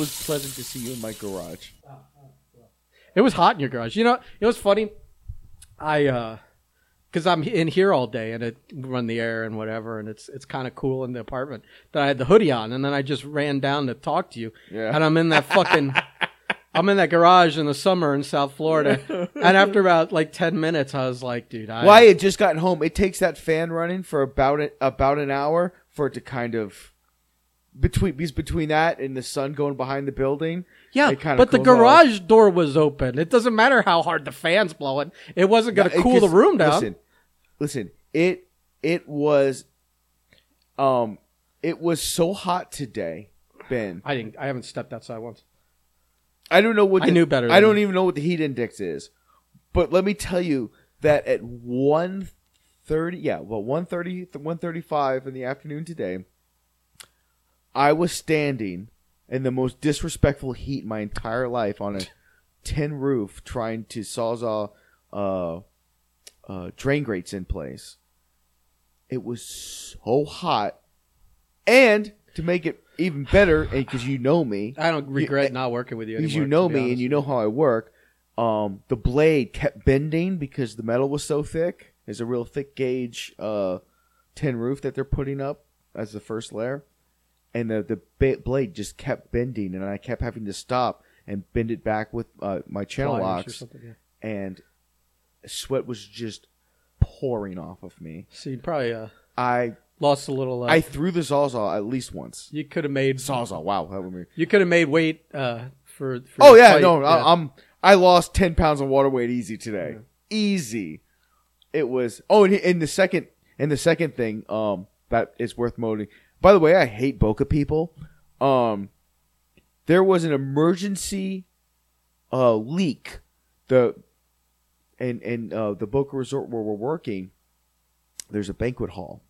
was pleasant to see you in my garage. It was hot in your garage. You know, it was funny. I, uh, cause I'm in here all day and it run the air and whatever, and it's it's kind of cool in the apartment. That I had the hoodie on, and then I just ran down to talk to you, Yeah. and I'm in that fucking, I'm in that garage in the summer in South Florida, and after about like ten minutes, I was like, dude, I, Well, I had just gotten home. It takes that fan running for about a, about an hour for it to kind of between because between that and the sun going behind the building. yeah, it kinda but the cools off. garage door was open. It doesn't matter how hard the fan's blowing; it wasn't going to it- cool the 'cause- room down. Listen, listen. It it was, um, it was so hot today, Ben. I didn't. I haven't stepped outside once. I don't know what I the- knew better I than don't you. even know what the heat index is, but let me tell you that at one thirty, yeah, well, 1.30, 1.35 in the afternoon today, I was standing in the most disrespectful heat my entire life on a tin roof trying to sawzall uh, uh, drain grates in place. It was so hot, and to make it even better, because you know me, I don't regret not working with you because you know me and you know how I work. Um, the blade kept bending because the metal was so thick. It's a real thick gauge uh, tin roof that they're putting up as the first layer, and the the blade just kept bending, and I kept having to stop and bend it back with uh, my channel locks, yeah. and sweat was just pouring off of me. So you probably uh, I lost a little. Uh, I threw the sawzall at least once. you could have made Sawzall, wow, that would be you could have made weight uh, for, for. Oh yeah, fight, no, yeah. I, I'm I lost ten pounds of water weight easy today, easy. It was oh, and, and the second and the second thing um that is worth noting. By the way, I hate Boca people. Um, there was an emergency uh leak. The and and uh, the Boca Resort where we're working, there's a banquet hall,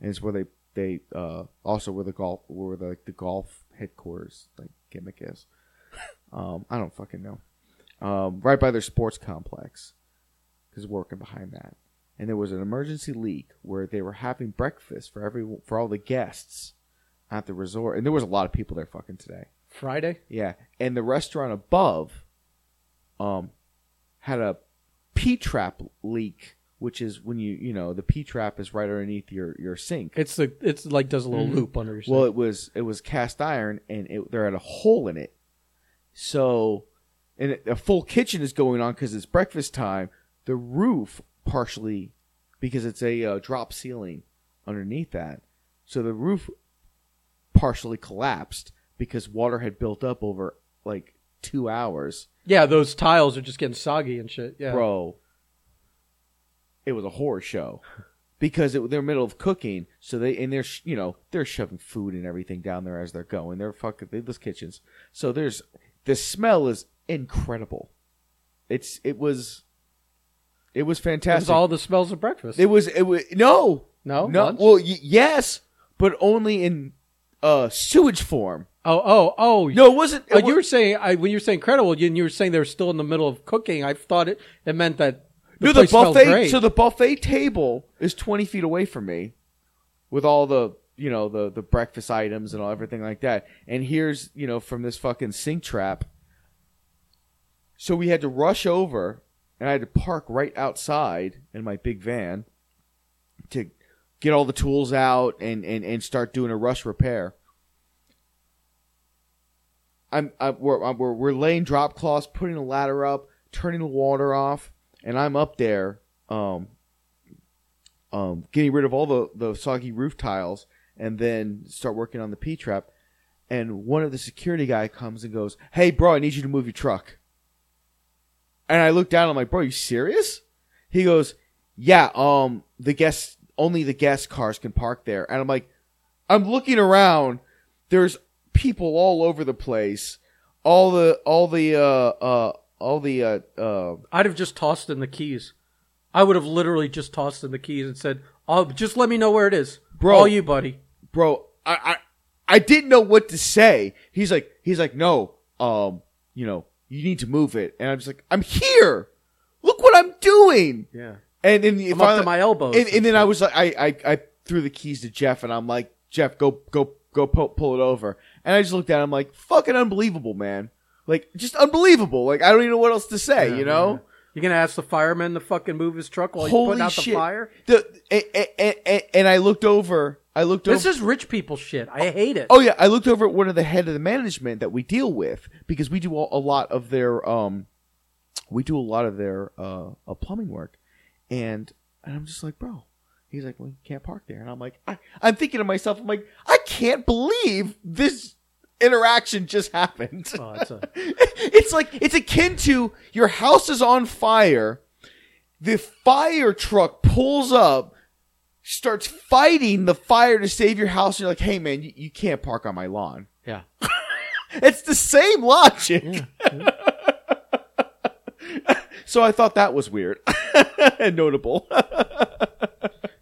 and it's where they they uh also where the golf where the the golf headquarters like gimmick is. Um, I don't fucking know. Um, right by their sports complex, because working behind that. And there was an emergency leak where they were having breakfast for every for all the guests at the resort, and there was a lot of people there fucking today. Friday. Yeah, and the restaurant above, um, had a P trap leak, which is when you you know the P trap is right underneath your your sink. It's the it's like does a little Mhm. loop under your. Well, it was it was cast iron, and it, there had a hole in it. So, and it- a full kitchen is going on because it's breakfast time. The roof partially, because it's a uh, drop ceiling underneath that, so the roof partially collapsed because water had built up over like two hours, yeah, those tiles are just getting soggy and shit. Yeah, bro. It was a horror show. Because it, they're in the middle of cooking, so they and they're you know they're shoving food and everything down there as they're going. They're fucking they, those kitchens. So there's the smell is incredible. It's it was it was It fantastic. was all the smells of breakfast. it was it was no no, no lunch? well y- yes, but only in uh sewage form. oh, oh, oh. No, it wasn't. it Oh, wa- you were saying I, when you were saying credible, you, you were saying they were still in the middle of cooking. I thought it it meant that the no, the buffet. So the buffet table is twenty feet away from me, with all the you know the the breakfast items and all everything like that. And here's you know from this fucking sink trap. So we had to rush over, and I had to park right outside in my big van to get all the tools out and and and start doing a rush repair. I'm, I, we're, I'm- we're we're laying drop cloths, putting the ladder up, turning the water off, and I'm up there, um, um, getting rid of all the the soggy roof tiles, and then start working on the P trap. And one of the security guy comes and goes, "Hey, bro, I need you to move your truck." And I look down. I'm like, "Bro, you serious?" He goes, "Yeah. Um, the guests only the guest cars can park there." And I'm like, I'm looking around. There's people all over the place. All the all the uh uh all the uh uh I'd have just tossed in the keys. I would have literally just tossed in the keys and said, "Oh, just let me know where it is, Bro. All you, buddy." bro, I, I I didn't know what to say. He's like he's like, no, um, you know, you need to move it. And I'm just like, I'm here. Look what I'm doing. Yeah, And then I'm up to my elbows. And, and then I was like, I, I I threw the keys to Jeff, and I'm like, Jeff, go go go po- pull it over. And I just looked at him like, fucking unbelievable, man. Like, just unbelievable. Like, I don't even know what else to say, Yeah, you know? You're gonna ask the fireman to fucking move his truck while he's Holy putting out shit. the fire? The, and, and, and, and I looked over, I looked over This over. is rich people shit. I hate it. Oh yeah, I looked over at one of the head of the management that we deal with because we do a, a lot of their um, we do a lot of their uh, uh plumbing work, and and I'm just like, bro, he's like, well, you can't park there, and I'm like, I, I'm thinking to myself, I'm like, I can't believe this interaction just happened. Oh, it's a- it's like it's akin to your house is on fire, the fire truck pulls up, starts fighting the fire to save your house. And you're like, hey man, you, you can't park on my lawn. yeah. It's the same logic. Yeah. So I thought that was weird and notable.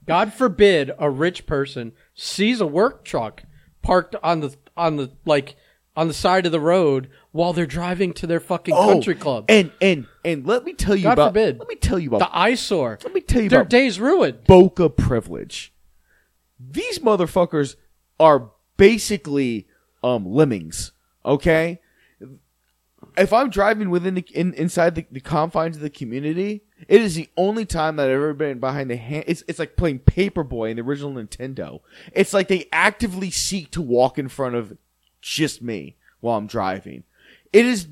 God forbid a rich person sees a work truck parked on the on the like on the side of the road while they're driving to their fucking country club. Oh, And and and let me tell you God about. forbid. Let me tell you about. the eyesore. let me tell you Their about day's ruined. Boca privilege. These motherfuckers are basically um lemmings. Okay, if I'm driving within the in, inside the, the confines of the community, it is the only time that I've ever been behind the hand. It's it's like playing Paperboy in the original Nintendo. It's like they actively seek to walk in front of just me while I'm driving. It is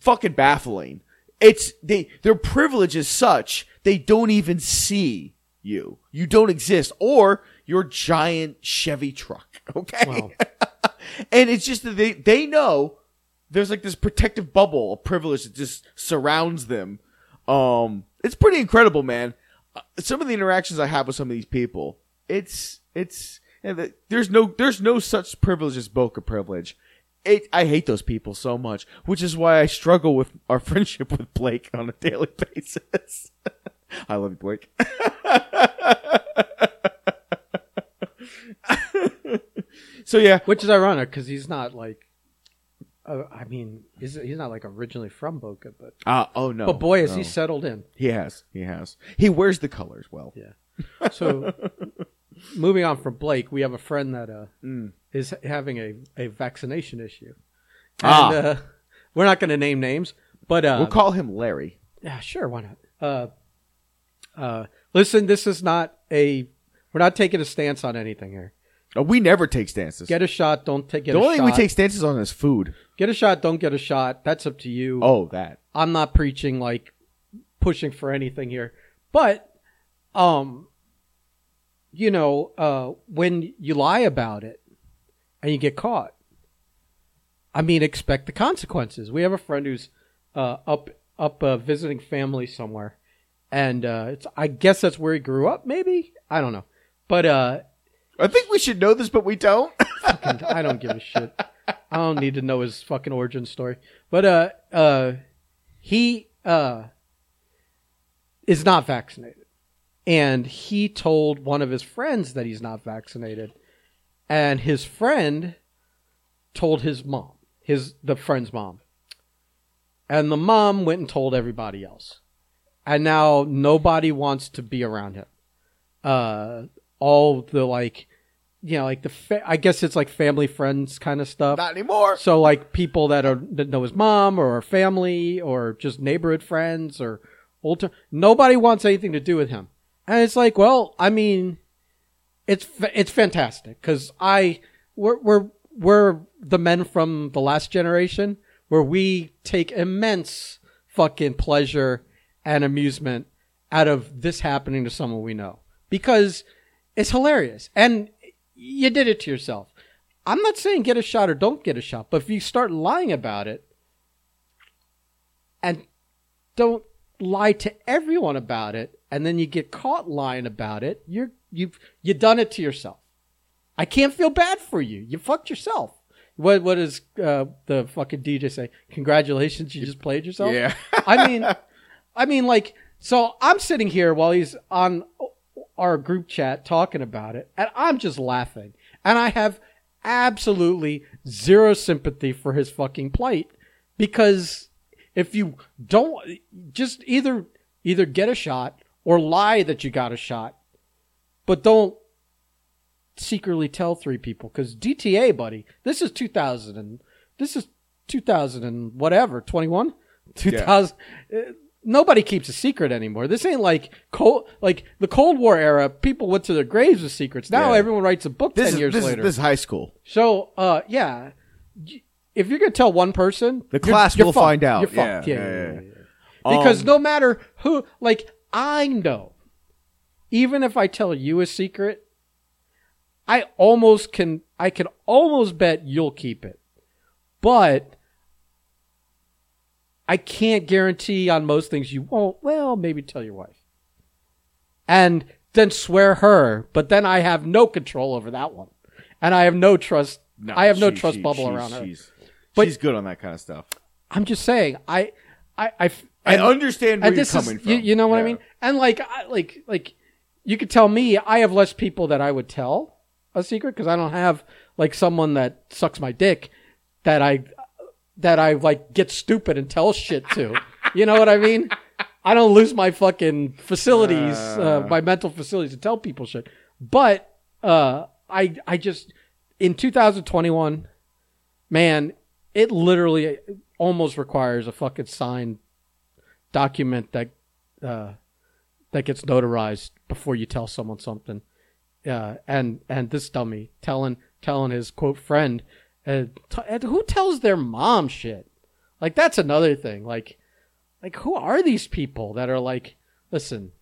fucking baffling. It's they their privilege is such they don't even see you. You don't exist, or your giant Chevy truck. Okay, Wow. and it's just that they they know there's like this protective bubble of privilege that just surrounds them. Um, it's pretty incredible, man. Uh, some of the interactions I have with some of these people, it's it's and the, there's no there's no such privilege as Boca privilege. It, I hate those people so much, which is why I struggle with our friendship with Blake on a daily basis. I love you, Blake. so yeah, Which is ironic because he's not like. Uh, I mean, he's, he's not like originally from Boca, but uh, oh no, but boy, has no. he settled in. He has, he has. He wears the colors well. Yeah. So, moving on from Blake, we have a friend that uh, Mm. is having a, a vaccination issue. Ah. And, uh, we're not going to name names, but uh, We'll call him Larry. yeah, sure, why not? Uh, uh, listen, this is not a. We're not taking a stance on anything here. Uh, we never take stances. Get a shot, don't take get the a only shot. thing we take stances on is food. get a shot, don't get a shot. That's up to you. Oh, that. I'm not preaching like pushing for anything here, but um, you know, uh, when you lie about it and you get caught, I mean, expect the consequences. We have a friend who's uh, up up uh, visiting family somewhere, and uh, it's I guess that's where he grew up. Maybe I don't know, but uh, I think we should know this, but we don't. fucking- I don't give a shit. I don't need to know his fucking origin story. But uh uh he uh is not vaccinated. And he told one of his friends that he's not vaccinated. And his friend told his mom, his the friend's mom. And the mom went and told everybody else. And now nobody wants to be around him. Uh all the like you know, like the fa- I guess it's like family friends kind of stuff. Not anymore. So like people that are that know his mom or family or just neighborhood friends or old nobody wants anything to do with him. And it's like, well, I mean, it's it's fantastic because I we're we're we're the men from the last generation where we take immense fucking pleasure and amusement out of this happening to someone we know because it's hilarious and you did it to yourself. I'm not saying get a shot or don't get a shot, but if you start lying about it and don't lie to everyone about it and then you get caught lying about it, you're you've you done it to yourself. I can't feel bad for you. You fucked yourself. What what does uh, the fucking DJ say? Congratulations, you just played yourself. Yeah. I mean, I mean, like, so I'm sitting here while he's on our group chat talking about it, and I'm just laughing, and I have absolutely zero sympathy for his fucking plight because if you don't just either either get a shot or lie that you got a shot, but don't secretly tell three people because DTA, buddy, this is 2000 and this is 2000 and whatever 21, 2000. uh, Nobody keeps a secret anymore. This ain't like cold, like the Cold War era. People went to their graves with secrets. Now Yeah. everyone writes a book This ten is years this, is- later. this is high school. So, uh, yeah, if you're gonna tell one person, The you're- class you're will fucked. find out. You're. Yeah, Yeah, yeah, yeah, yeah, yeah, yeah. Because Um, no matter who, like, I know, even if I tell you a secret, I almost can, I can almost bet you'll keep it, but I can't guarantee on most things you won't. Well, maybe tell your wife, and then swear her, but then I have no control over that one, and I have no trust. No, I have no trust she- bubble she's- around her. She's, But- she's good on that kind of stuff. I'm just saying, I, I, I, I and- understand where you're this is, coming from. You, you know what I mean? And like, I, like, like, you could tell me I have less people that I would tell a secret because I don't have like someone that sucks my dick that I, that I like get stupid and tell shit to. you know what I mean? I don't lose my fucking facilities, uh, my mental facilities to tell people shit. But uh, I, I just in 2021, man, it literally almost requires a fucking signed document that uh, that gets notarized before you tell someone something. Uh, and and this dummy telling telling his quote friend, uh, t- who tells their mom shit? Like that's another thing. Like like who are these people that are like, listen,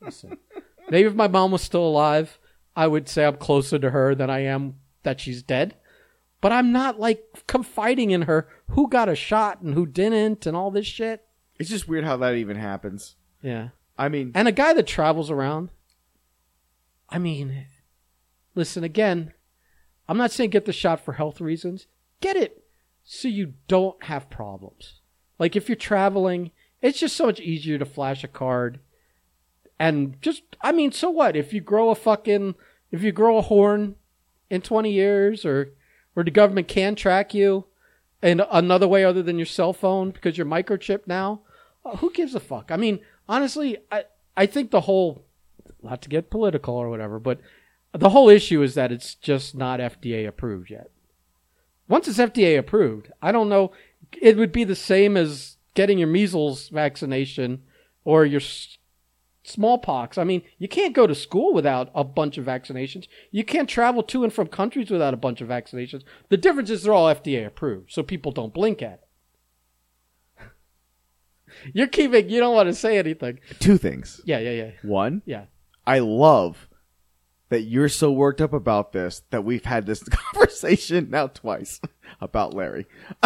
listen. Maybe if my mom was still alive, I would say I'm closer to her than I am that she's dead. But I'm not like confiding in her who got a shot and who didn't and all this shit. It's just weird how that even happens. Yeah. I mean, And a guy that travels around, I mean, listen again, I'm not saying get the shot for health reasons. Get it so you don't have problems. Like if you're traveling, it's just so much easier to flash a card and just, I mean, so what? If you grow a fucking, if you grow a horn in 20 years or, or the government can track you in another way other than your cell phone because you're microchipped now, Uh, who gives a fuck? I mean, honestly, I I think the whole not to get political or whatever, but the whole issue is that it's just not FDA approved yet. Once it's FDA approved, I don't know. It would be the same as getting your measles vaccination or your s- smallpox. I mean, you can't go to school without a bunch of vaccinations. You can't travel to and from countries without a bunch of vaccinations. The difference is they're all FDA approved, so people don't blink at it. You're keeping. You don't want to say anything. two things. Yeah, yeah, yeah, One, yeah. I love that you're so worked up about this that we've had this conversation now twice about Larry.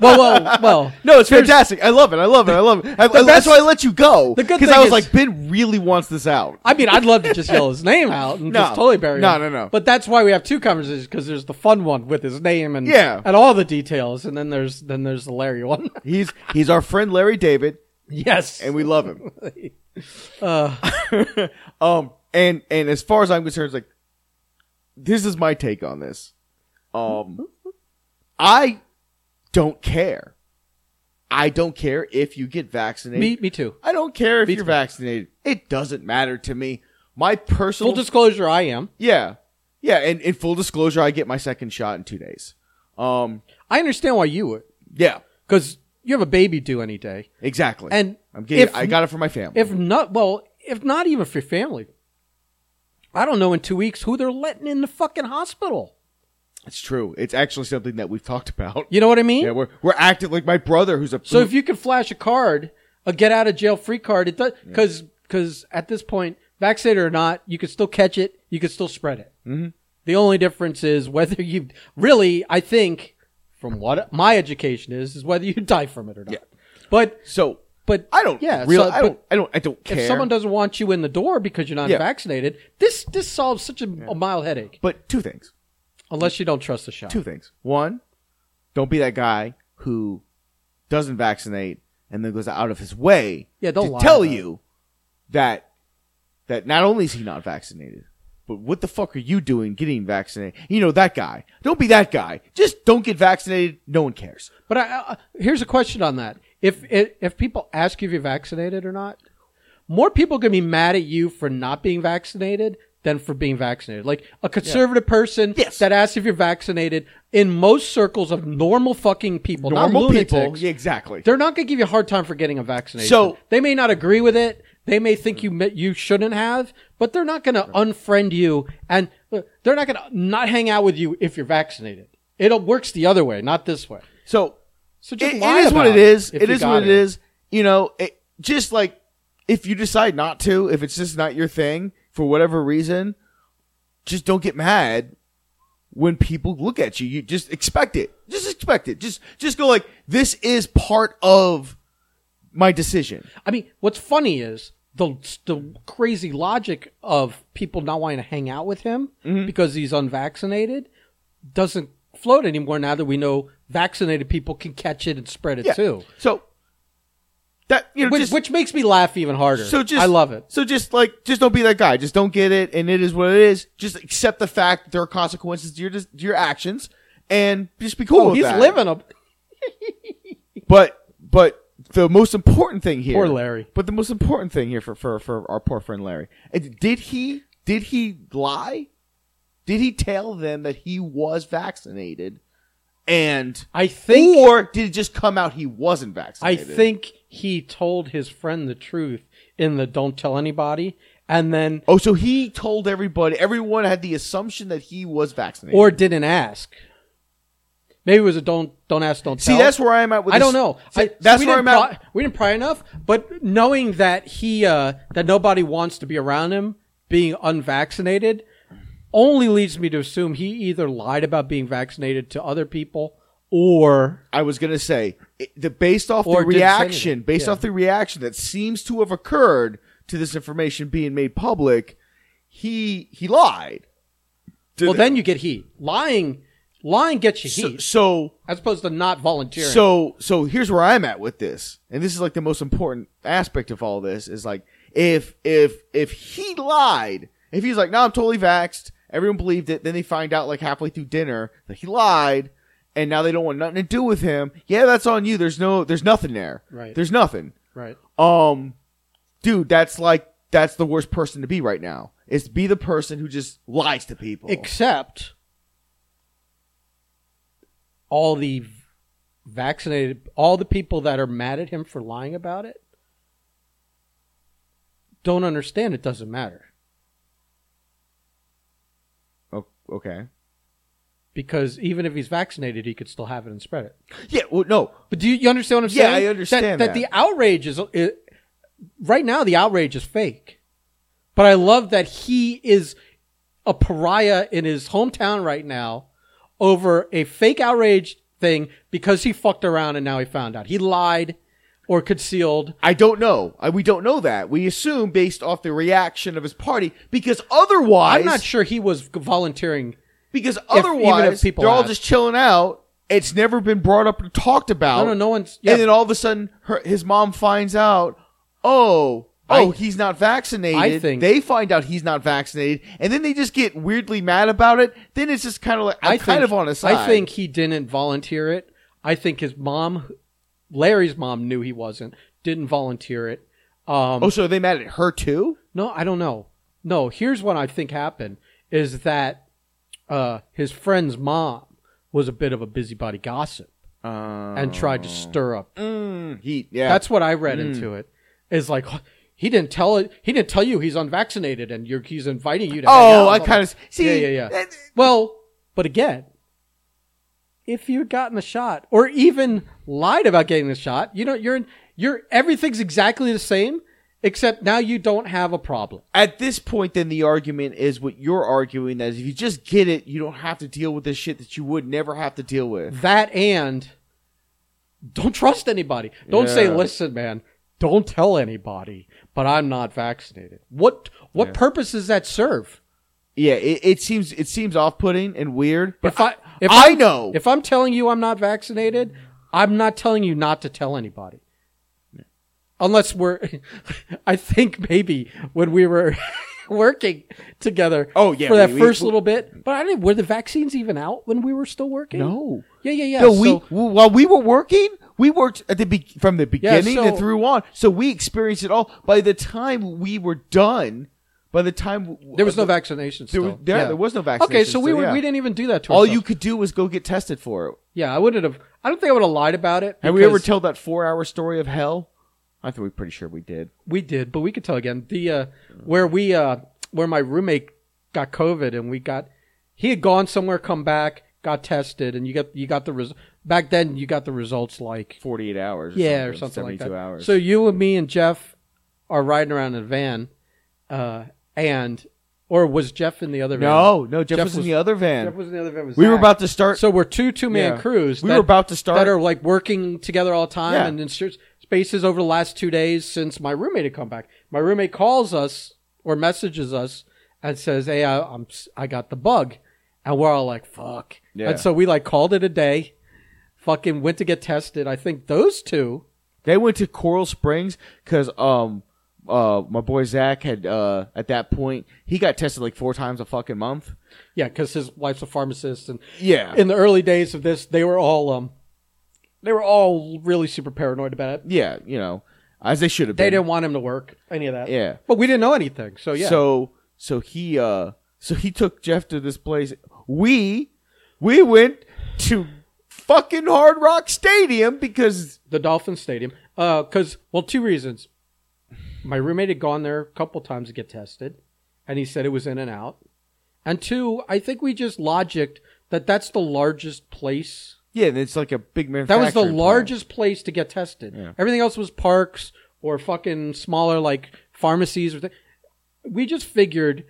Well, well, well. No, it's There's- fantastic. I love it. I love it. I love it. I, I- best- that's why I let you go. The good because I was is- like, Ben really wants this out. I mean, I'd love to just yell his name out and No. just totally bury No, him. no, no. No. But that's why we have two conversations because there's the fun one with his name and Yeah. and all the details, and then there's then there's the Larry one. He's he's our friend Larry David, yes. and we love him. uh, um, and and as far as I'm concerned, it's like this is my take on this. Um, I don't care. I don't care if you get vaccinated. me, me too. I don't care if Me you're too. vaccinated. It doesn't matter to me. My personal Full disclosure, I am. yeah, yeah. And in full disclosure, I get my second shot in two days. Um, I understand why you would yeah, because you have a baby due any day, exactly. and I'm getting. if- I got it for my family. if not, well, if not even for your family, I don't know in two weeks who they're letting in the fucking hospital. It's true. It's actually something that we've talked about. You know what I mean? Yeah, we're we're active like my brother, who's a So if you can flash a card, a get out of jail free card, it does because because at this point, vaccinated or not, you can still catch it, you can still spread it. Mm-hmm. The only difference is whether you really, I think, from what my education is, is whether you die from it or not. Yeah. But so but I don't Yeah, really. so- I don't. I don't. I don't care. If someone doesn't want you in the door because you're not Yeah. vaccinated, this this solves such a, a mild headache. but two things. Unless you don't trust the shot. Two things. One, don't be that guy who doesn't vaccinate and then goes out of his way Yeah, don't to lie tell about you that that not only is he not vaccinated, but what the fuck are you doing getting vaccinated? You know that guy. Don't be that guy. Just don't get vaccinated. No one cares. But I, uh, here's a question on that: if if people ask you if you're vaccinated or not, more people are gonna be mad at you for not being vaccinated than for being vaccinated. Like a conservative person Yes. that asks if you're vaccinated in most circles of normal fucking people, Normal not lunatics, people. Yeah, exactly. they're not going to give you a hard time for getting a vaccination. So- they may not agree with it. They may think you you shouldn't have, but they're not going to unfriend you, and uh, they're not going to not hang out with you if you're vaccinated. It works the other way, not this way. So So just it, it lie is what it is. It is if It you is got what it is. You know, it, just like if you decide not to, if it's just not your thing for whatever reason, just don't get mad when people look at you. You just expect it. Just expect it. Just just go like this is part of my decision. I mean, what's funny is the the crazy logic of people not wanting to hang out with him Mm-hmm. because he's unvaccinated doesn't float anymore now that we know vaccinated people can catch it and spread it Yeah. too. So that you know Which, just which makes me laugh even harder. So just I love it. So just like just don't be that guy. Just don't get it, and it is what it is. Just accept the fact that there are consequences to your to your actions, and just be cool Oh, with he's that. living a But but the most important thing here, Poor Larry. But the most important thing here for for for our poor friend Larry, did he did he lie? Did he tell them that he was vaccinated? And I think or did it just come out he wasn't vaccinated? I think he told his friend the truth in the don't tell anybody and then Oh, so he told everybody. Everyone had the assumption that he was vaccinated. or didn't ask. Maybe it was a don't don't ask don't tell. see, tell. that's where I'm at with. I this- don't know. See, I, that's we where didn't I'm at. pry- we didn't pry enough, but knowing that he uh, that nobody wants to be around him, being unvaccinated, only leads me to assume he either lied about being vaccinated to other people or I was gonna say it- the based off the reaction, based Yeah. off the reaction that seems to have occurred to this information being made public, he he lied. well, then you get heat. Lying, lying gets you so, heat, so as opposed to not volunteering. So so here's where I'm at with this, and this is like the most important aspect of all this is like if if if he lied, if he's like, no, I'm totally vaxxed, everyone believed it, then they find out like halfway through dinner that he lied, and now they don't want nothing to do with him. Yeah, that's on you. There's no, there's nothing there. Right. There's nothing. right. Um, dude, that's like that's the worst person to be right now. Is to be the person who just lies to people. Except all the vaccinated, all the people that are mad at him for lying about it don't understand it doesn't matter. O- okay. Because even if he's vaccinated, he could still have it and spread it. Yeah. Well, no. But do you, you understand what I'm Yeah, saying? I understand that. that. the outrage is, it, right now, the outrage is fake. But I love that he is a pariah in his hometown right now over a fake outrage thing because he fucked around and now he found out. He lied or concealed. I don't know. I, we don't know that. We assume based off the reaction of his party because otherwise, I'm not sure he was volunteering. Because even if otherwise people they're all ask. just chilling out. It's never been brought up or talked about. No, no, no one's. Yeah, And then all of a sudden, her, his mom finds out. Oh, oh, I- he's not vaccinated. I think- they find out he's not vaccinated, and then they just get weirdly mad about it. Then it's just kind of like I'm I kind think- of on his side. I think he didn't volunteer it. I think his mom, Larry's mom, knew he wasn't. Didn't volunteer it. Um, Oh, so are they mad at her too? No, I don't know. No, here's what I think happened is that uh, his friend's mom was a bit of a busybody gossip Uh, and tried to stir up. mm, he, yeah. That's what I read into it. Is like "Oh, he didn't tell it. He didn't tell you he's unvaccinated and you're he's inviting you to. hang Oh, out. I kind of see. Yeah, yeah, yeah. eh, Well, but again, if you had gotten a shot or even lied about getting the shot, you know, you're you're everything's exactly the same, except now you don't have a problem. At this point, then the argument is what you're arguing that if you just get it, you don't have to deal with this shit that you would never have to deal with. That and don't trust anybody. Don't say, Yeah. "Listen, man, don't tell anybody." But I'm not vaccinated. What what purpose does that serve? Yeah, it, it seems it seems off putting and weird. But If I if I I'm- know. if I'm telling you I'm not vaccinated, I'm not telling you not to tell anybody. Unless we're, I think maybe when we were working together. Oh, yeah, for that we- first we- little bit. But I didn't. Were the vaccines even out when we were still working? no, Yeah, yeah, yeah. no. We while we were working, we worked at the be- from the beginning so- and through on. So we experienced it all. By the time we were done, by the time There was no uh, vaccination. there, was, there, yeah. there was no vaccination. Okay, so we still, were, yeah. we didn't even do that to All ourselves. you could do was go get tested for it. Yeah, I wouldn't have. I don't think I would have lied about it. Have we ever told that four-hour story of hell? I think we're pretty sure we did. we did, but we could tell again. The uh, where we uh, where my roommate got COVID and we got he had gone somewhere, come back, got tested, and you got you got the res- back then you got the results like Forty-eight hours. Or yeah something, or something like that. Hours. So you and me and Jeff are riding around in a van, uh, and or was Jeff in the other van? no, no, Jeff, Jeff was, in the other van. Jeff was in the other van. we were about to start. So we're two two man Yeah. crews. we that- were about to start. that are like working together all the time Yeah. and spaces over the last two days since my roommate had come back. My roommate calls us or messages us and says, "Hey, I, I'm s- I got the bug," and we're all like, "Fuck!" Yeah. And so we like called it a day. Fucking went to get tested. I think those two. They went to Coral Springs because um uh my boy Zach had uh at that point he got tested like four times a fucking month. Yeah, because his wife's a pharmacist, and Yeah. in the early days of this, they were all um, they were all really super paranoid about it. yeah, you know, as they should have They didn't want him to work any of that. Yeah. but we didn't know anything. So yeah, So so he uh so he took Jeff to this place. We we went to fucking Hard Rock Stadium because the Dolphin Stadium. Uh, Because, well, two reasons. My roommate had gone there a couple times to get tested, and he said it was in and out. And two, I think we just logicked that that's the largest place. Yeah, it's like a big man. That was the plant. largest place to get tested. Yeah. Everything else was parks or fucking smaller like pharmacies or th- We just figured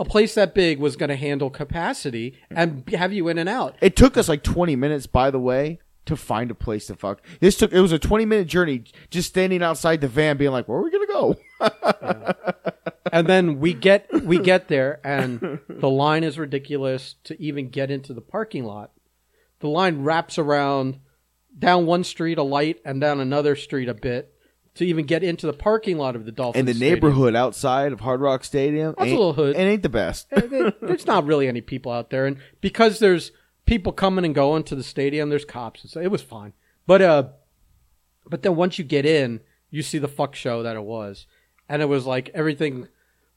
a place that big was going to handle capacity and have you in and out. It took us like 20 minutes, by the way, to find a place to fuck. This took, it was a 20 minute journey just standing outside the van being like, where are we going to go? and then we get we get there and the line is ridiculous to even get into the parking lot the line wraps around down one street a light and down another street a bit to even get into the parking lot of the Dolphins And the Stadium. neighborhood outside of Hard Rock Stadium. That's a little hood. It ain't the best. there's not really any people out there and because there's people coming and going to the stadium there's cops and so it was fine but uh but then once you get in you see the fuck show that it was and it was like everything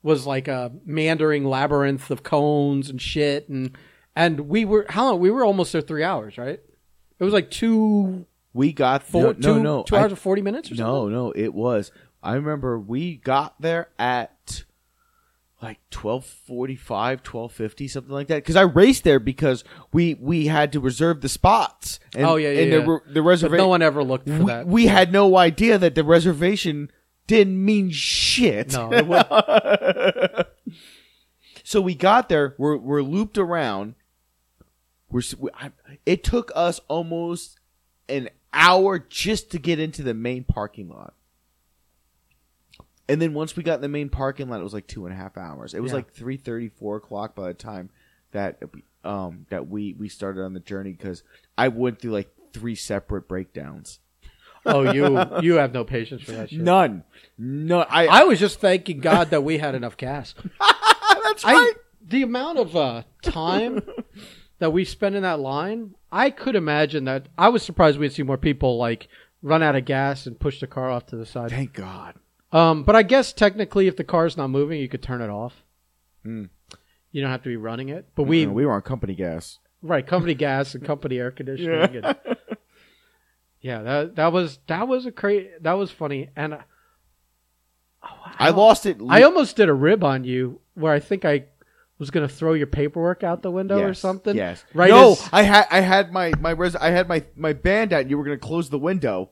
was like a meandering labyrinth of cones and shit and and we were how long we were almost there three hours right it was like two We got four no, two, no, no. two I- hours and 40 minutes or something no, no, it was. I remember we got there at like 1245, 1250, something like that. Because I raced there because we we had to reserve the spots. And, Oh, yeah, yeah, And yeah. the, re- the but reservation. no one ever looked for we, that we had no idea that the reservation didn't mean shit. no it So we got there. We're we're looped around. We're we, I, it took us almost an hour just to get into the main parking lot. And then once we got in the main parking lot, it was like two and a half hours. It was Yeah. like three thirty, four o'clock by the time that um that we we started on the journey because I went through like three separate breakdowns. oh you you have no patience for that shit None, no. I, I was just thanking God that we had enough gas. that's I right. the amount of uh, time that we spend in that line, I could imagine that. I was surprised we'd see more people like run out of gas and push the car off to the side. Thank God. Um, but I guess technically, if the car's not moving, you could turn it off. Hmm. You don't have to be running it. But we, Uh, we were on company gas. right, company gas and company air conditioning. And, yeah, that that was that was a crazy. That was funny, and uh, I lost it. I almost did a rib on you where I think I was going to throw your paperwork out the window or something. Yes. Right. No, as- I had I had my my res- I had my my band out. and You were gonna close the window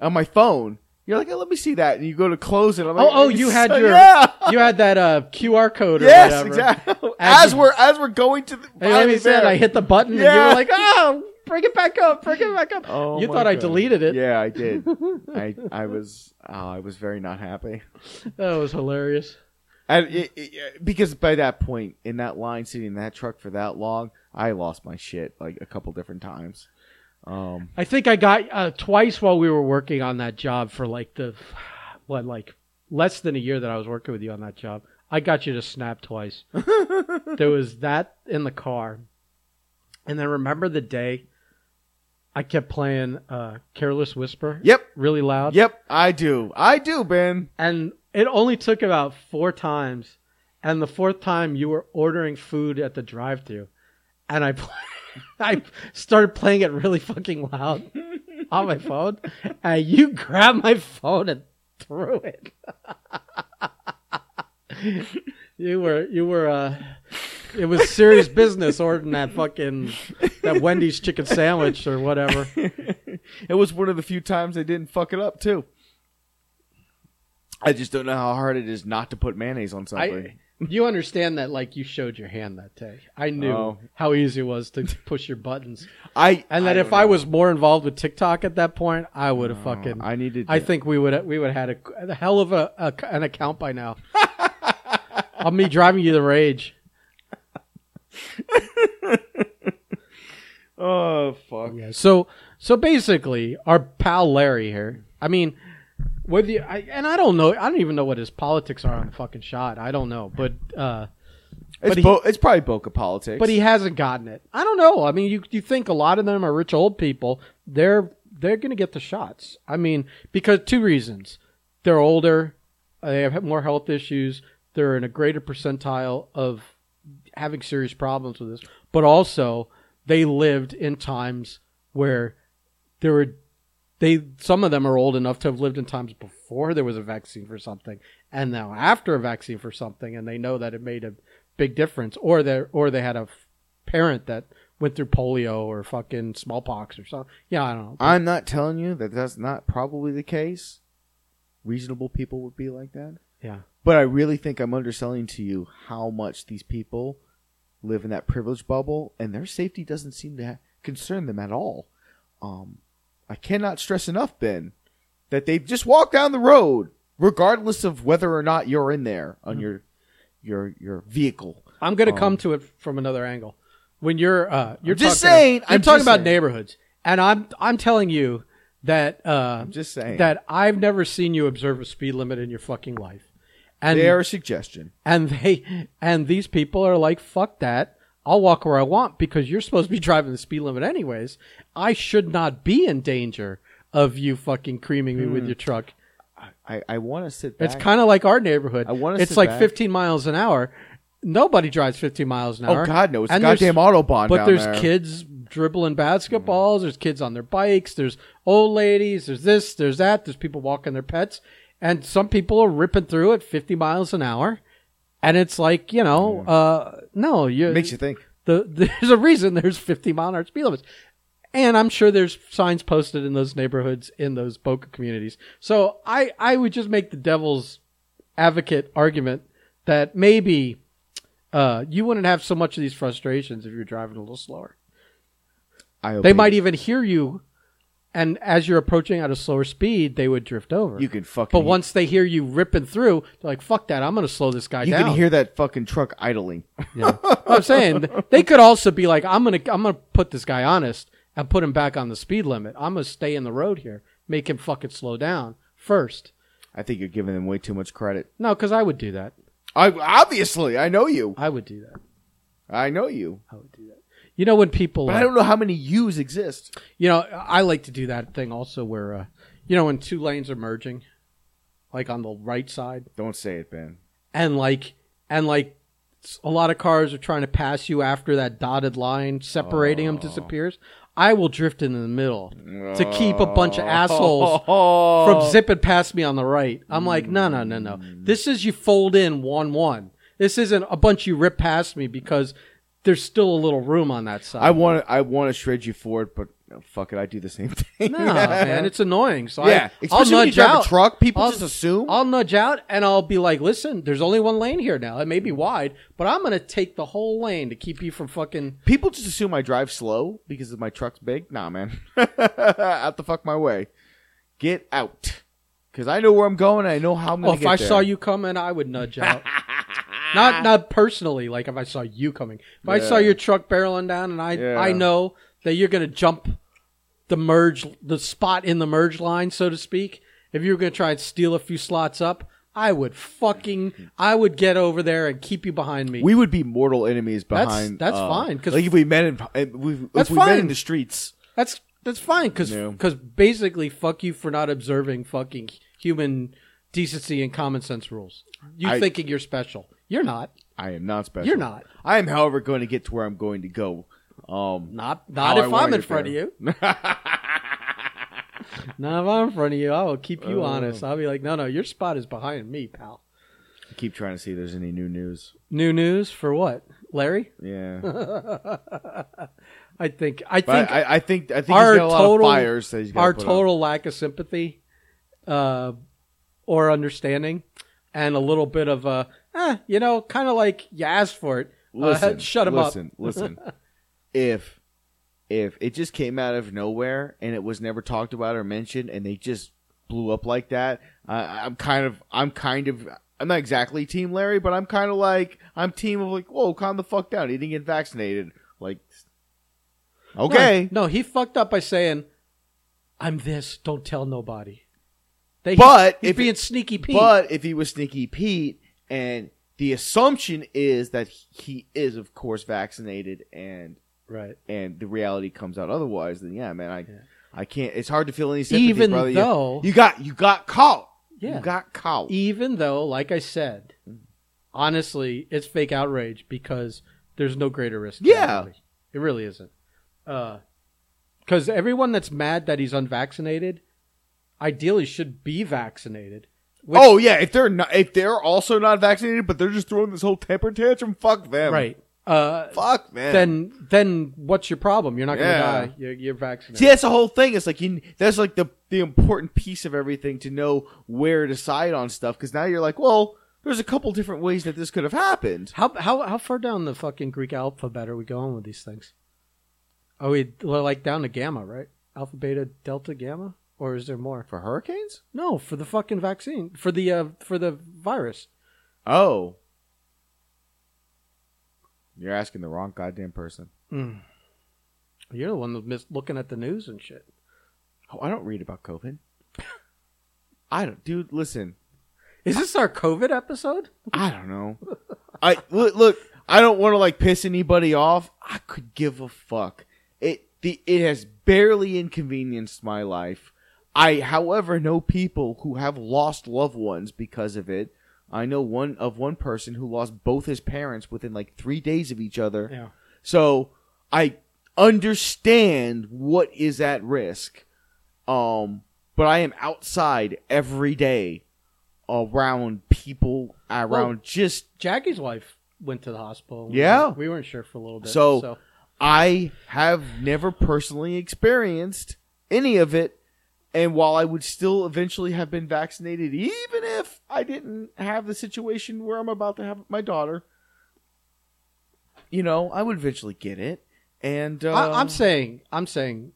on my phone. You're like, "Oh, let me see that, and you go to close it. I'm like, oh, oh, you had so- your yeah. you had that uh, QR code or yes, whatever. exactly. And As you- we're as we're going to the And let me said there. I hit the button and you Yeah. were like, "Oh, bring it back up, bring it back up." Oh, you my thought I deleted it. Yeah, I did. I I was oh, I was very not happy. That was hilarious. And it, it, because by that point in that line, sitting in that truck for that long, I lost my shit like a couple different times. Um, I think I got uh, twice while we were working on that job for like the what like less than a year that I was working with you on that job. I got you to snap twice. there was that in the car, and then remember the day I kept playing uh, "Careless Whisper" yep, really loud. yep, I do, I do, Ben. And it only took about four times, and the fourth time you were ordering food at the drive-thru, and I, I started playing it really fucking loud on my phone, and you grabbed my phone and threw it. you were you were uh, it was serious business ordering that fucking that Wendy's chicken sandwich or whatever. it was one of the few times they didn't fuck it up too. I just don't know how hard it is not to put mayonnaise on something. I, you understand that like you showed your hand that day. I knew Oh. how easy it was to push your buttons. I, And that if don't I know. was more involved with TikTok at that point, I would have fucking I needed. I think we would we would have had a, a hell of a, a an account by now. of me driving you the rage. Oh fuck! So so basically, our pal Larry here. I mean, whether you, I, and I don't know, I don't even know what his politics are on the fucking shot. I don't know, but uh, It's he- bo- it's probably Boca politics. but he hasn't gotten it. I don't know. I mean, you you think a lot of them are rich old people? They're they're going to get the shots. I mean, because two reasons: they're older, they have more health issues, they're in a greater percentile of having serious problems with this, but also they lived in times where there were they some of them are old enough to have lived in times before there was a vaccine for something and now after a vaccine for something and they know that it made a big difference or they or they had a f- parent that went through polio or fucking smallpox or something yeah i don't know I'm not telling you that that's not probably the case. Reasonable people would be like that. yeah But I really think I'm underselling to you how much these people live in that privilege bubble, and their safety doesn't seem to concern them at all. Um, I cannot stress enough, Ben, that they just walk down the road, regardless of whether or not you're in there on your your your vehicle. i'm going to Um, come to it from another angle when you're uh you're I'm just talking, saying, I'm talking about saying. neighborhoods and i'm i'm telling you that uh I'm just saying that i've never seen you observe a speed limit in your fucking life and they are a suggestion. and they and these people are like fuck that i'll walk where i want because you're supposed to be driving the speed limit anyways i should not be in danger of you fucking creaming me Hmm. with your truck I, I want to sit back. it's kind of like our neighborhood I wanna sit it's like back. 15 miles an hour nobody drives 15 miles an hour oh God, no! It's And there's- goddamn autobahn. but there's there. kids dribbling basketballs. There's kids on their bikes. There's old ladies. There's this. There's that. There's people walking their pets, and some people are ripping through at 50 miles an hour. And it's like you know, uh, no, you Makes you think. the there's a reason there's 50 mile an hour speed limits. And I'm sure there's signs posted in those neighborhoods in those Boca communities. So I I would just make the devil's advocate argument that maybe uh, you wouldn't have so much of these frustrations if you're driving a little slower. I They might even hear you, and as you're approaching at a slower speed, they would drift over. You could fucking. but once they hear you ripping through, they're like, "Fuck that! I'm going to slow this guy down. you down." can hear that fucking truck idling. Yeah. I'm saying they could also be like, "I'm gonna, I'm gonna put this guy honest and put him back on the speed limit. I'm gonna stay in the road here, make him fucking slow down first. I think you're giving them way too much credit. No, because I would do that. I obviously I know you. I would do that. I know you. I would do that. You know when people, But uh, I don't know how many U's exist. you know, I like to do that thing also where, uh, you know, when two lanes are merging, like on the right side. Don't say it, Ben. and like and like s- a lot of cars are trying to pass you after that dotted line separating them disappears. I will drift in the middle to keep a bunch of assholes from zipping past me on the right. I'm like no no no no. This is you fold in one one. This isn't a bunch you rip past me because there's still a little room on that side I want I want to shred you for it, but oh, fuck it, I do the same thing. no man it's annoying so yeah, I, i'll especially when you nudge drive out a truck. People I'll- just assume. I'll nudge out and I'll be like, listen, there's only one lane here now. It may be mm. wide, but I'm going to take the whole lane to keep you from fucking. People just assume I drive slow because of my truck's big. Nah, man, out the fuck my way. Get out, because I know where I'm going. and I know how I'm gonna if get I there. saw you coming, I would nudge out. Not not personally, like if I saw you coming. If I saw Yeah. your truck barreling down and I Yeah. I know that you're going to jump the merge, the spot in the merge line, so to speak. If you were going to try and steal a few slots up, I would fucking, I would get over there and keep you behind me. we would be mortal enemies That's- behind. that's uh, fine, 'cause- like if we met in, if we, if That's we met fine. in the streets. That's that's fine because No. basically fuck you for not observing fucking human decency and common sense rules. You I- thinking you're special? You're not. I am not special. You're not. I am, however, going to get to where I'm going to go. Um, Not how not I if wanna I'm in get front there. of you. Not if I'm in front of you. I will keep you Oh. honest. I'll be like, no, no, your spot is behind me, pal. I keep trying to see if there's any new news. New news for what, Larry? Yeah, I think I but think I, I think I think our he's got a lot total- of fires that he's got our put total lack of sympathy uh, or understanding and a little bit of a eh, you know kind of like you asked for it. Uh, Listen, shut him listen, up. Listen, listen. if if it just came out of nowhere and it was never talked about or mentioned, and they just blew up like that, I I'm kind of I'm kind of I'm not exactly Team Larry, but I'm kind of like I'm team of like, whoa, calm the fuck down. He didn't get vaccinated. Like, okay, no, no he fucked up by saying i'm this. Don't tell nobody. They, But he's if being it- sneaky pete. But if he was Sneaky Pete, and the assumption is that he is, of course, vaccinated, and right and the reality comes out otherwise, then yeah, man, I Yeah. I can't. It's hard to feel any sympathy, Even brother. You- though- you, got you got caught, Yeah. you got caught. even though like i said mm. honestly it's fake outrage because there's no greater risk Yeah. it really isn't uh, because everyone that's mad that he's unvaccinated ideally should be vaccinated Which- oh yeah, if they're not, if they're also not vaccinated, but they're just throwing this whole temper tantrum, fuck them, right uh, Fuck man. then then what's your problem you're not going to Yeah. die you're, you're vaccinated See, that's the whole thing. It's like you, that's like the the important piece of everything to know where to side on stuff. Because now you're like, well, there's a couple different ways that this could have happened. How how how far down the fucking Greek alphabet are we going with these things? Are we like down to gamma, right? Alpha, beta, delta, gamma, or is there more? For hurricanes? No, for the fucking vaccine, for the uh, for the virus. Oh. You're asking the wrong goddamn person. You're the one that's missed looking at the news and shit. Oh, I don't read about COVID. I don't, dude. Listen, Is this our COVID episode? I don't know. I look, look. I don't want to like piss anybody off. I could give a fuck. It the it has barely inconvenienced my life. I, however, know people who have lost loved ones because of it. I know one of one person who lost both his parents within like three days of each other. Yeah. So I understand what is at risk. Um, but I am outside every day around people around Well, just Jackie's wife went to the hospital. Yeah. we weren't sure for a little bit. So- so I have never personally experienced any of it. And while I would still eventually have been vaccinated, even if I didn't have the situation where I'm about to have my daughter, you know, I would eventually get it. And uh, I, I'm saying, I'm saying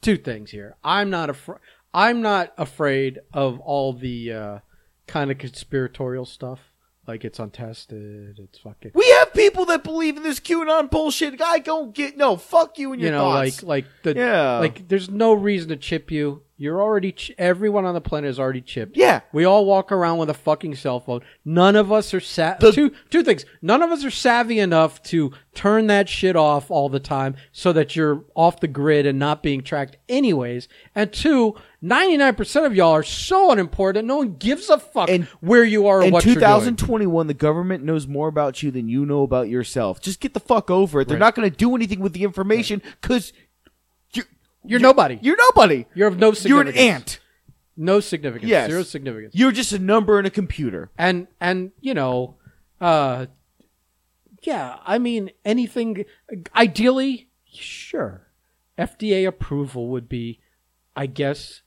two things here. I'm not afraid. I'm not afraid of all the uh, kind of conspiratorial stuff, like it's untested. It's fucking. we have people that believe in this QAnon bullshit. I don't get no. Fuck you and your You know, thoughts. like like the Yeah. like. There's no reason to chip you. You're already. Ch- everyone on the planet is already chipped. yeah, We all walk around with a fucking cell phone. None of us are sa- The- two two things. None of us are savvy enough to turn that shit off all the time so that you're off the grid and not being tracked anyways. And two, 99% of y'all are so unimportant. No one gives a fuck And- where you are or in what you're doing. 2021, the government knows more about you than you know about yourself. Just get the fuck over it. They're not going to do anything with the information because you're, You're nobody. You're nobody. You're of no significance. You're an ant. No significance. Yes. Zero significance. You're just a number in a computer. and and you know uh yeah i mean anything ideally sure fda approval would be i guess